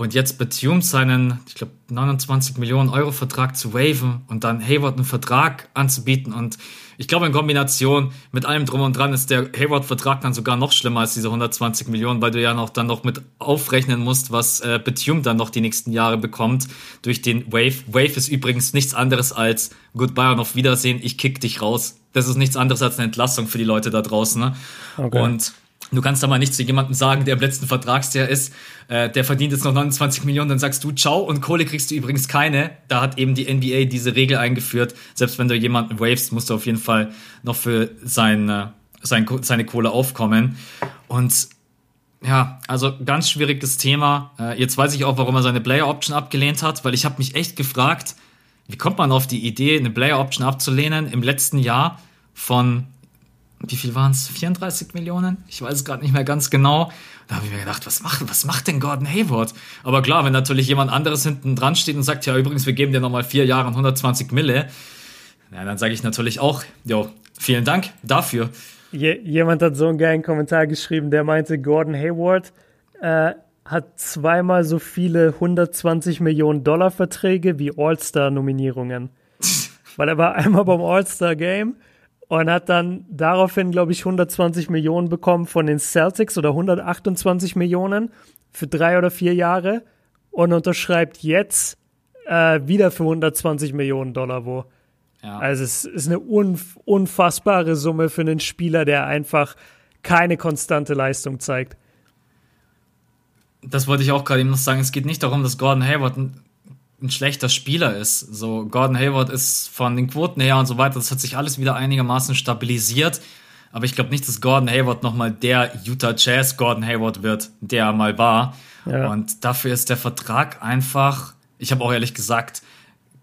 [SPEAKER 1] Und jetzt Batum seinen, ich glaube, 29 Millionen Euro Vertrag zu waven und dann Hayward einen Vertrag anzubieten. Und ich glaube, in Kombination mit allem drum und dran ist der Hayward-Vertrag dann sogar noch schlimmer als diese 120 Millionen, weil du ja noch dann noch mit aufrechnen musst, was äh, Batum dann noch die nächsten Jahre bekommt durch den Wave. Wave ist übrigens nichts anderes als Goodbye und auf Wiedersehen, ich kick dich raus. Das ist nichts anderes als eine Entlassung für die Leute da draußen. Ne? Okay. Und Du kannst da mal nicht zu jemandem sagen, der im letzten Vertragsjahr ist, äh, der verdient jetzt noch 29 Millionen, dann sagst du ciao und Kohle kriegst du übrigens keine. Da hat eben die NBA diese Regel eingeführt. Selbst wenn du jemanden wavest, musst du auf jeden Fall noch für sein, äh, sein, seine Kohle aufkommen. Und ja, also ganz schwieriges Thema. Äh, jetzt weiß ich auch, warum er seine Player Option abgelehnt hat, weil ich habe mich echt gefragt, wie kommt man auf die Idee, eine Player Option abzulehnen im letzten Jahr von wie viel waren es? 34 Millionen? Ich weiß es gerade nicht mehr ganz genau. Da habe ich mir gedacht, was macht, was macht denn Gordon Hayward? Aber klar, wenn natürlich jemand anderes hinten dran steht und sagt, ja, übrigens, wir geben dir nochmal vier Jahre und 120 Mille, ja, dann sage ich natürlich auch, jo, vielen Dank dafür.
[SPEAKER 2] Je, jemand hat so einen geilen Kommentar geschrieben, der meinte, Gordon Hayward äh, hat zweimal so viele 120 Millionen Dollar Verträge wie All-Star-Nominierungen. Weil er war einmal beim All-Star-Game und hat dann daraufhin, glaube ich, 120 Millionen bekommen von den Celtics oder 128 Millionen für drei oder vier Jahre und unterschreibt jetzt äh, wieder für 120 Millionen Dollar wo. Ja. Also es ist eine unf unfassbare Summe für einen Spieler, der einfach keine konstante Leistung zeigt.
[SPEAKER 1] Das wollte ich auch gerade eben noch sagen. Es geht nicht darum, dass Gordon Hayward ein, ein, schlechter Spieler ist. So, Gordon Hayward ist von den Quoten her und so weiter, das hat sich alles wieder einigermaßen stabilisiert. Aber ich glaube nicht, dass Gordon Hayward nochmal der Utah Jazz Gordon Hayward wird, der er mal war. Ja. Und dafür ist der Vertrag einfach, ich habe auch ehrlich gesagt,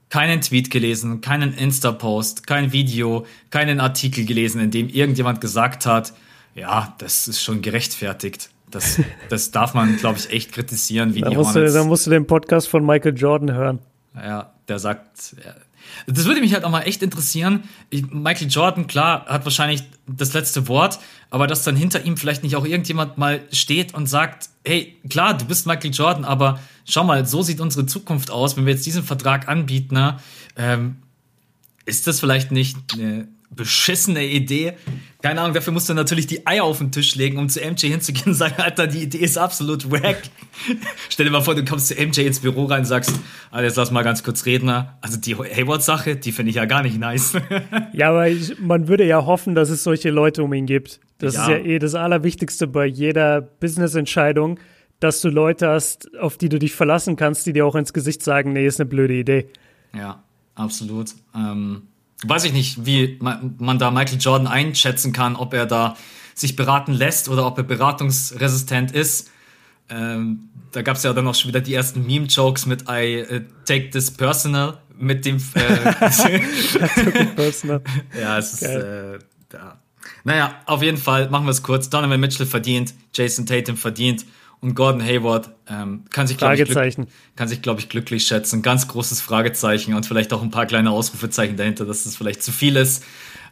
[SPEAKER 1] keinen Tweet gelesen, keinen Insta-Post, kein Video, keinen Artikel gelesen, in dem irgendjemand gesagt hat, ja, das ist schon gerechtfertigt. Das, das darf man, glaube ich, echt kritisieren, wie
[SPEAKER 2] da
[SPEAKER 1] die
[SPEAKER 2] musst Hornets. Du, da musst du den Podcast von Michael Jordan hören.
[SPEAKER 1] Ja, der sagt, das würde mich halt auch mal echt interessieren. Ich, Michael Jordan, klar, hat wahrscheinlich das letzte Wort, aber dass dann hinter ihm vielleicht nicht auch irgendjemand mal steht und sagt, hey, klar, du bist Michael Jordan, aber schau mal, so sieht unsere Zukunft aus, wenn wir jetzt diesen Vertrag anbieten, ne? ähm, ist das vielleicht nicht eine beschissene Idee. Keine Ahnung, dafür musst du natürlich die Eier auf den Tisch legen, um zu MJ hinzugehen und sagen, Alter, die Idee ist absolut wack. Stell dir mal vor, du kommst zu MJ ins Büro rein und sagst, Alter, jetzt lass mal ganz kurz reden. Also die Hayward-Sache, die finde ich ja gar nicht nice.
[SPEAKER 2] ja, aber ich, man würde ja hoffen, dass es solche Leute um ihn gibt. Das ja. ist ja eh das Allerwichtigste bei jeder Business-Entscheidung, dass du Leute hast, auf die du dich verlassen kannst, die dir auch ins Gesicht sagen, nee, ist eine blöde Idee.
[SPEAKER 1] Ja, absolut. Ähm weiß ich nicht, wie man, man da Michael Jordan einschätzen kann, ob er da sich beraten lässt oder ob er beratungsresistent ist. Ähm, da gab es ja dann auch schon wieder die ersten Meme-Jokes mit I uh, take this personal mit dem äh, personal. ja, es ist äh, ja. Naja, auf jeden Fall machen wir es kurz. Donovan Mitchell verdient, Jason Tatum verdient und Gordon Hayward ähm, kann sich, glaube ich, glück, kann sich, glaube ich, glücklich schätzen. Ganz großes Fragezeichen und vielleicht auch ein paar kleine Ausrufezeichen dahinter, dass das vielleicht zu viel ist.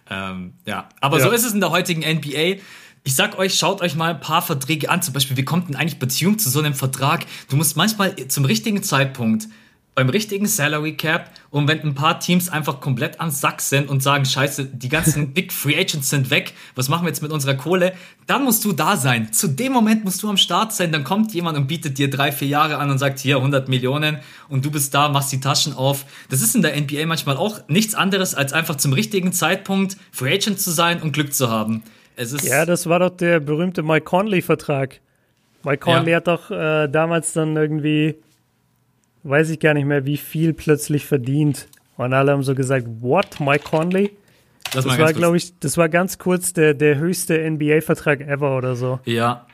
[SPEAKER 1] Ähm, ja, aber ja. so ist es in der heutigen NBA. Ich sag euch, schaut euch mal ein paar Verträge an. Zum Beispiel, wie kommt denn eigentlich Beziehung zu so einem Vertrag? Du musst manchmal zum richtigen Zeitpunkt beim richtigen Salary Cap und wenn ein paar Teams einfach komplett am Sack sind und sagen, scheiße, die ganzen Big Free Agents sind weg, was machen wir jetzt mit unserer Kohle? Dann musst du da sein. Zu dem Moment musst du am Start sein, dann kommt jemand und bietet dir drei, vier Jahre an und sagt, hier 100 Millionen und du bist da, machst die Taschen auf. Das ist in der NBA manchmal auch nichts anderes, als einfach zum richtigen Zeitpunkt Free Agent zu sein und Glück zu haben.
[SPEAKER 2] Es ist ja, das war doch der berühmte Mike Conley-Vertrag. Mike Conley ja. hat doch äh, damals dann irgendwie weiß ich gar nicht mehr, wie viel plötzlich verdient. Und alle haben so gesagt, what, Mike Conley? Das, das war, glaube ich, das war ganz kurz der, der höchste NBA-Vertrag ever oder so.
[SPEAKER 1] Ja.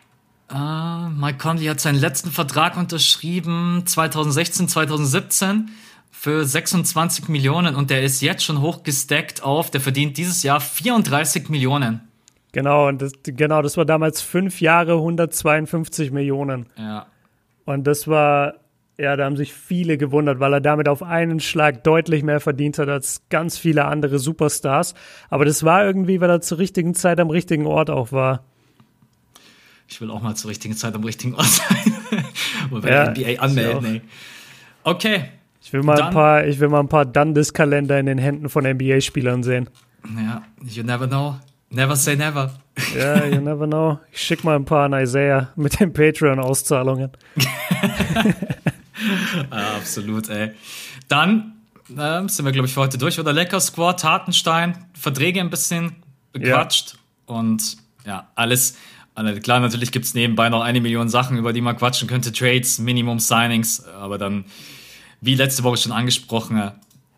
[SPEAKER 1] Uh, Mike Conley hat seinen letzten Vertrag unterschrieben 2016, 2017 für 26 Millionen und der ist jetzt schon hochgesteckt auf, der verdient dieses Jahr 34 Millionen.
[SPEAKER 2] Genau, und das, genau, das war damals fünf Jahre 152 Millionen.
[SPEAKER 1] Ja.
[SPEAKER 2] Und das war ja, da haben sich viele gewundert, weil er damit auf einen Schlag deutlich mehr verdient hat als ganz viele andere Superstars. Aber das war irgendwie, weil er zur richtigen Zeit am richtigen Ort auch war.
[SPEAKER 1] Ich will auch mal zur richtigen Zeit am richtigen Ort sein. Und bei ja, NBA anmelden, ey. Okay.
[SPEAKER 2] Ich will mal Dann, ein paar, ich will mal ein paar Dundas-Kalender in den Händen von NBA-Spielern sehen.
[SPEAKER 1] Ja, you never know. Never say never.
[SPEAKER 2] Ja, you never know. Ich schick mal ein paar an Isaiah mit den Patreon-Auszahlungen.
[SPEAKER 1] ja, absolut, ey. Dann äh, sind wir, glaube ich, für heute durch. Oder Lecker Squad, Hartenstein, Verträge ein bisschen bequatscht ja. und ja, alles. Klar, natürlich gibt es nebenbei noch eine Million Sachen, über die man quatschen könnte. Trades, Minimum Signings, aber dann, wie letzte Woche schon angesprochen,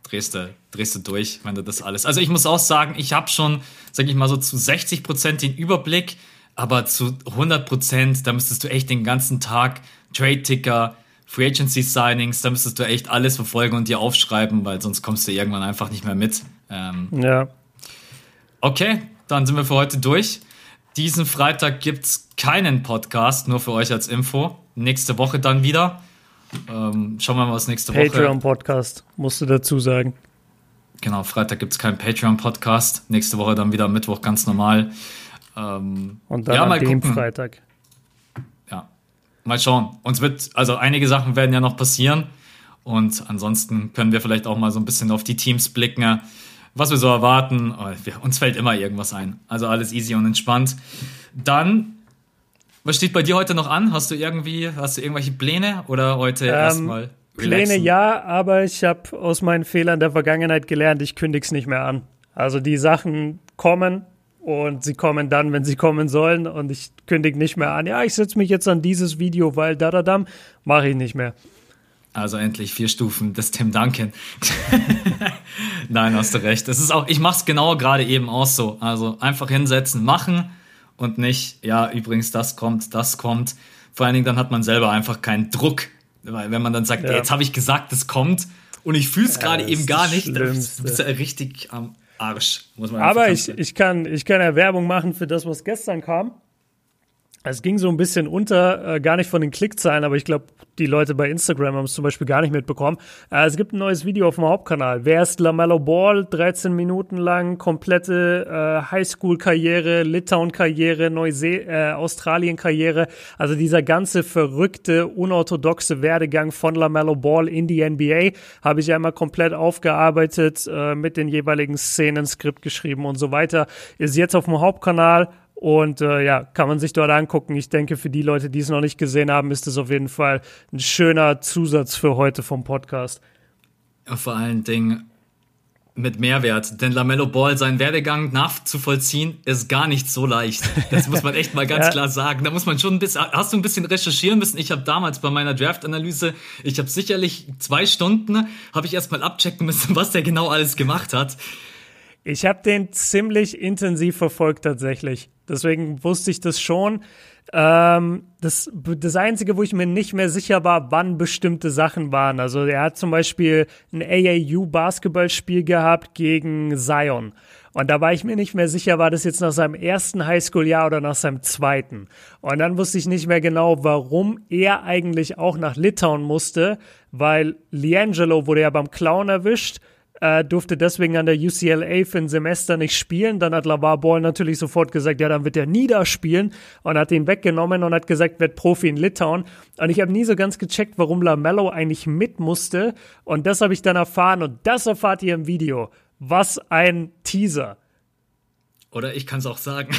[SPEAKER 1] drehst du, drehst du durch, wenn du das alles. Also ich muss auch sagen, ich habe schon, sag ich mal so, zu 60 Prozent den Überblick, aber zu 100 Prozent, da müsstest du echt den ganzen Tag Trade-Ticker, Free Agency Signings, da müsstest du echt alles verfolgen und dir aufschreiben, weil sonst kommst du irgendwann einfach nicht mehr mit. Ähm,
[SPEAKER 2] ja.
[SPEAKER 1] Okay, dann sind wir für heute durch. Diesen Freitag gibt es keinen Podcast, nur für euch als Info. Nächste Woche dann wieder. Ähm, schauen wir mal, was nächste
[SPEAKER 2] Woche. Patreon-Podcast, musst du dazu sagen.
[SPEAKER 1] Genau, Freitag gibt es keinen Patreon-Podcast. Nächste Woche dann wieder am Mittwoch ganz normal. Ähm,
[SPEAKER 2] und dann ja, mal dem gucken. Freitag.
[SPEAKER 1] Mal schauen. Uns wird, also einige Sachen werden ja noch passieren. Und ansonsten können wir vielleicht auch mal so ein bisschen auf die Teams blicken, was wir so erwarten. Oh, uns fällt immer irgendwas ein. Also alles easy und entspannt. Dann, was steht bei dir heute noch an? Hast du irgendwie, hast du irgendwelche Pläne oder heute ähm, erstmal?
[SPEAKER 2] Pläne ja, aber ich habe aus meinen Fehlern der Vergangenheit gelernt, ich kündige es nicht mehr an. Also die Sachen kommen und sie kommen dann, wenn sie kommen sollen und ich kündige nicht mehr an. Ja, ich setze mich jetzt an dieses Video, weil da da dam mache ich nicht mehr.
[SPEAKER 1] Also endlich vier Stufen des Tim Duncan. Nein, hast du recht. Das ist auch, ich mache es genau gerade eben auch so. Also einfach hinsetzen, machen und nicht, ja, übrigens, das kommt, das kommt. Vor allen Dingen, dann hat man selber einfach keinen Druck. Weil wenn man dann sagt, ja. jetzt habe ich gesagt, es kommt und ich fühle es ja, gerade eben gar nicht, dann bist du ja richtig am Arsch,
[SPEAKER 2] muss man Aber ich, ich, kann, ich kann ja Werbung machen für das, was gestern kam. Es ging so ein bisschen unter, äh, gar nicht von den Klickzahlen, aber ich glaube, die Leute bei Instagram haben es zum Beispiel gar nicht mitbekommen. Äh, es gibt ein neues Video auf dem Hauptkanal. Wer ist LaMelo Ball? 13 Minuten lang, komplette äh, Highschool-Karriere, Litauen-Karriere, Neuse äh, Australien-Karriere. Also dieser ganze verrückte, unorthodoxe Werdegang von LaMelo Ball in die NBA habe ich einmal komplett aufgearbeitet, äh, mit den jeweiligen Szenen, Skript geschrieben und so weiter. Ist jetzt auf dem Hauptkanal und äh, ja, kann man sich dort angucken. Ich denke, für die Leute, die es noch nicht gesehen haben, ist es auf jeden Fall ein schöner Zusatz für heute vom Podcast.
[SPEAKER 1] Ja, vor allen Dingen mit Mehrwert. Denn Lamello Ball, seinen Werdegang nachzuvollziehen, ist gar nicht so leicht. Das muss man echt mal ganz ja. klar sagen. Da muss man schon ein bisschen, hast du ein bisschen recherchieren müssen. Ich habe damals bei meiner Draft-Analyse, ich habe sicherlich zwei Stunden, habe ich erstmal abchecken müssen, was der genau alles gemacht hat.
[SPEAKER 2] Ich habe den ziemlich intensiv verfolgt tatsächlich. Deswegen wusste ich das schon. Ähm, das, das Einzige, wo ich mir nicht mehr sicher war, wann bestimmte Sachen waren. Also er hat zum Beispiel ein AAU-Basketballspiel gehabt gegen Zion. Und da war ich mir nicht mehr sicher, war das jetzt nach seinem ersten Highschool-Jahr oder nach seinem zweiten. Und dann wusste ich nicht mehr genau, warum er eigentlich auch nach Litauen musste, weil Liangelo wurde ja beim Clown erwischt äh, durfte deswegen an der UCLA für ein Semester nicht spielen. Dann hat LaVar Ball natürlich sofort gesagt, ja, dann wird er nie da spielen und hat ihn weggenommen und hat gesagt, wird Profi in Litauen. Und ich habe nie so ganz gecheckt, warum LaMelo eigentlich mit musste. Und das habe ich dann erfahren und das erfahrt ihr im Video. Was ein Teaser.
[SPEAKER 1] Oder ich kann es auch sagen.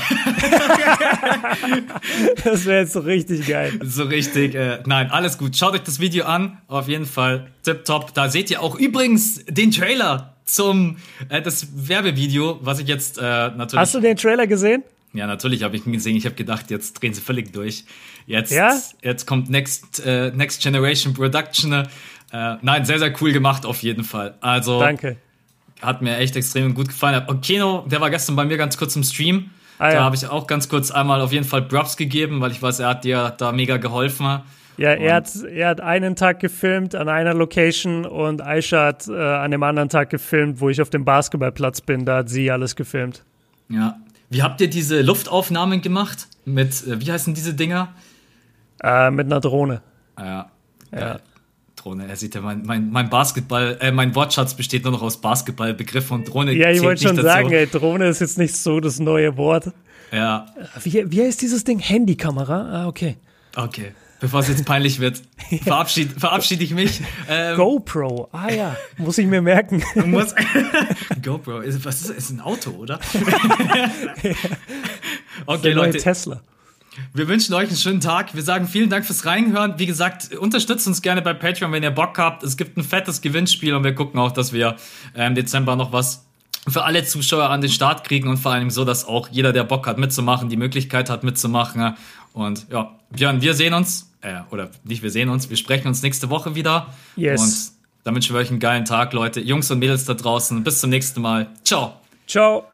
[SPEAKER 2] das wäre jetzt so richtig geil.
[SPEAKER 1] So richtig. Äh, nein, alles gut. Schaut euch das Video an. Auf jeden Fall tipptopp. Da seht ihr auch übrigens den Trailer zum äh, das Werbevideo, was ich jetzt äh, natürlich.
[SPEAKER 2] Hast du den Trailer gesehen?
[SPEAKER 1] Ja, natürlich habe ich ihn gesehen. Ich habe gedacht, jetzt drehen sie völlig durch. Jetzt, ja? jetzt kommt Next, äh, Next Generation Production. Äh, nein, sehr, sehr cool gemacht auf jeden Fall. Also.
[SPEAKER 2] Danke
[SPEAKER 1] hat mir echt extrem gut gefallen. Und Keno, der war gestern bei mir ganz kurz im Stream. Ah, ja. Da habe ich auch ganz kurz einmal auf jeden Fall Props gegeben, weil ich weiß, er hat dir da mega geholfen.
[SPEAKER 2] Ja, er hat, er hat einen Tag gefilmt an einer Location und Aisha hat äh, an dem anderen Tag gefilmt, wo ich auf dem Basketballplatz bin. Da hat sie alles gefilmt.
[SPEAKER 1] Ja. Wie habt ihr diese Luftaufnahmen gemacht? Mit, äh, wie heißen diese Dinger?
[SPEAKER 2] Äh, mit einer Drohne.
[SPEAKER 1] Ja. Ja. Drohne. Er sieht ja, mein, mein, mein Basketball, äh, mein Wortschatz besteht nur noch aus Basketballbegriffen und Drohne.
[SPEAKER 2] Ja, ich wollte schon sagen, ey, Drohne ist jetzt nicht so das neue Wort.
[SPEAKER 1] Ja.
[SPEAKER 2] Wie, wie heißt dieses Ding? Handykamera? Ah, okay.
[SPEAKER 1] Okay. Bevor es jetzt peinlich wird, verabschied, verabschiede ich mich.
[SPEAKER 2] Ähm, GoPro, ah ja, muss ich mir merken.
[SPEAKER 1] Muss, GoPro, ist, was ist? Ist ein Auto, oder?
[SPEAKER 2] okay, Leute. Tesla.
[SPEAKER 1] Wir wünschen euch einen schönen Tag. Wir sagen vielen Dank fürs Reinhören. Wie gesagt, unterstützt uns gerne bei Patreon, wenn ihr Bock habt. Es gibt ein fettes Gewinnspiel und wir gucken auch, dass wir im Dezember noch was für alle Zuschauer an den Start kriegen und vor allem so, dass auch jeder, der Bock hat mitzumachen, die Möglichkeit hat mitzumachen. Und ja, Björn, wir sehen uns, äh, oder nicht wir sehen uns, wir sprechen uns nächste Woche wieder.
[SPEAKER 2] Yes.
[SPEAKER 1] Und dann wünschen wir euch einen geilen Tag, Leute. Jungs und Mädels da draußen. Bis zum nächsten Mal. Ciao.
[SPEAKER 2] Ciao.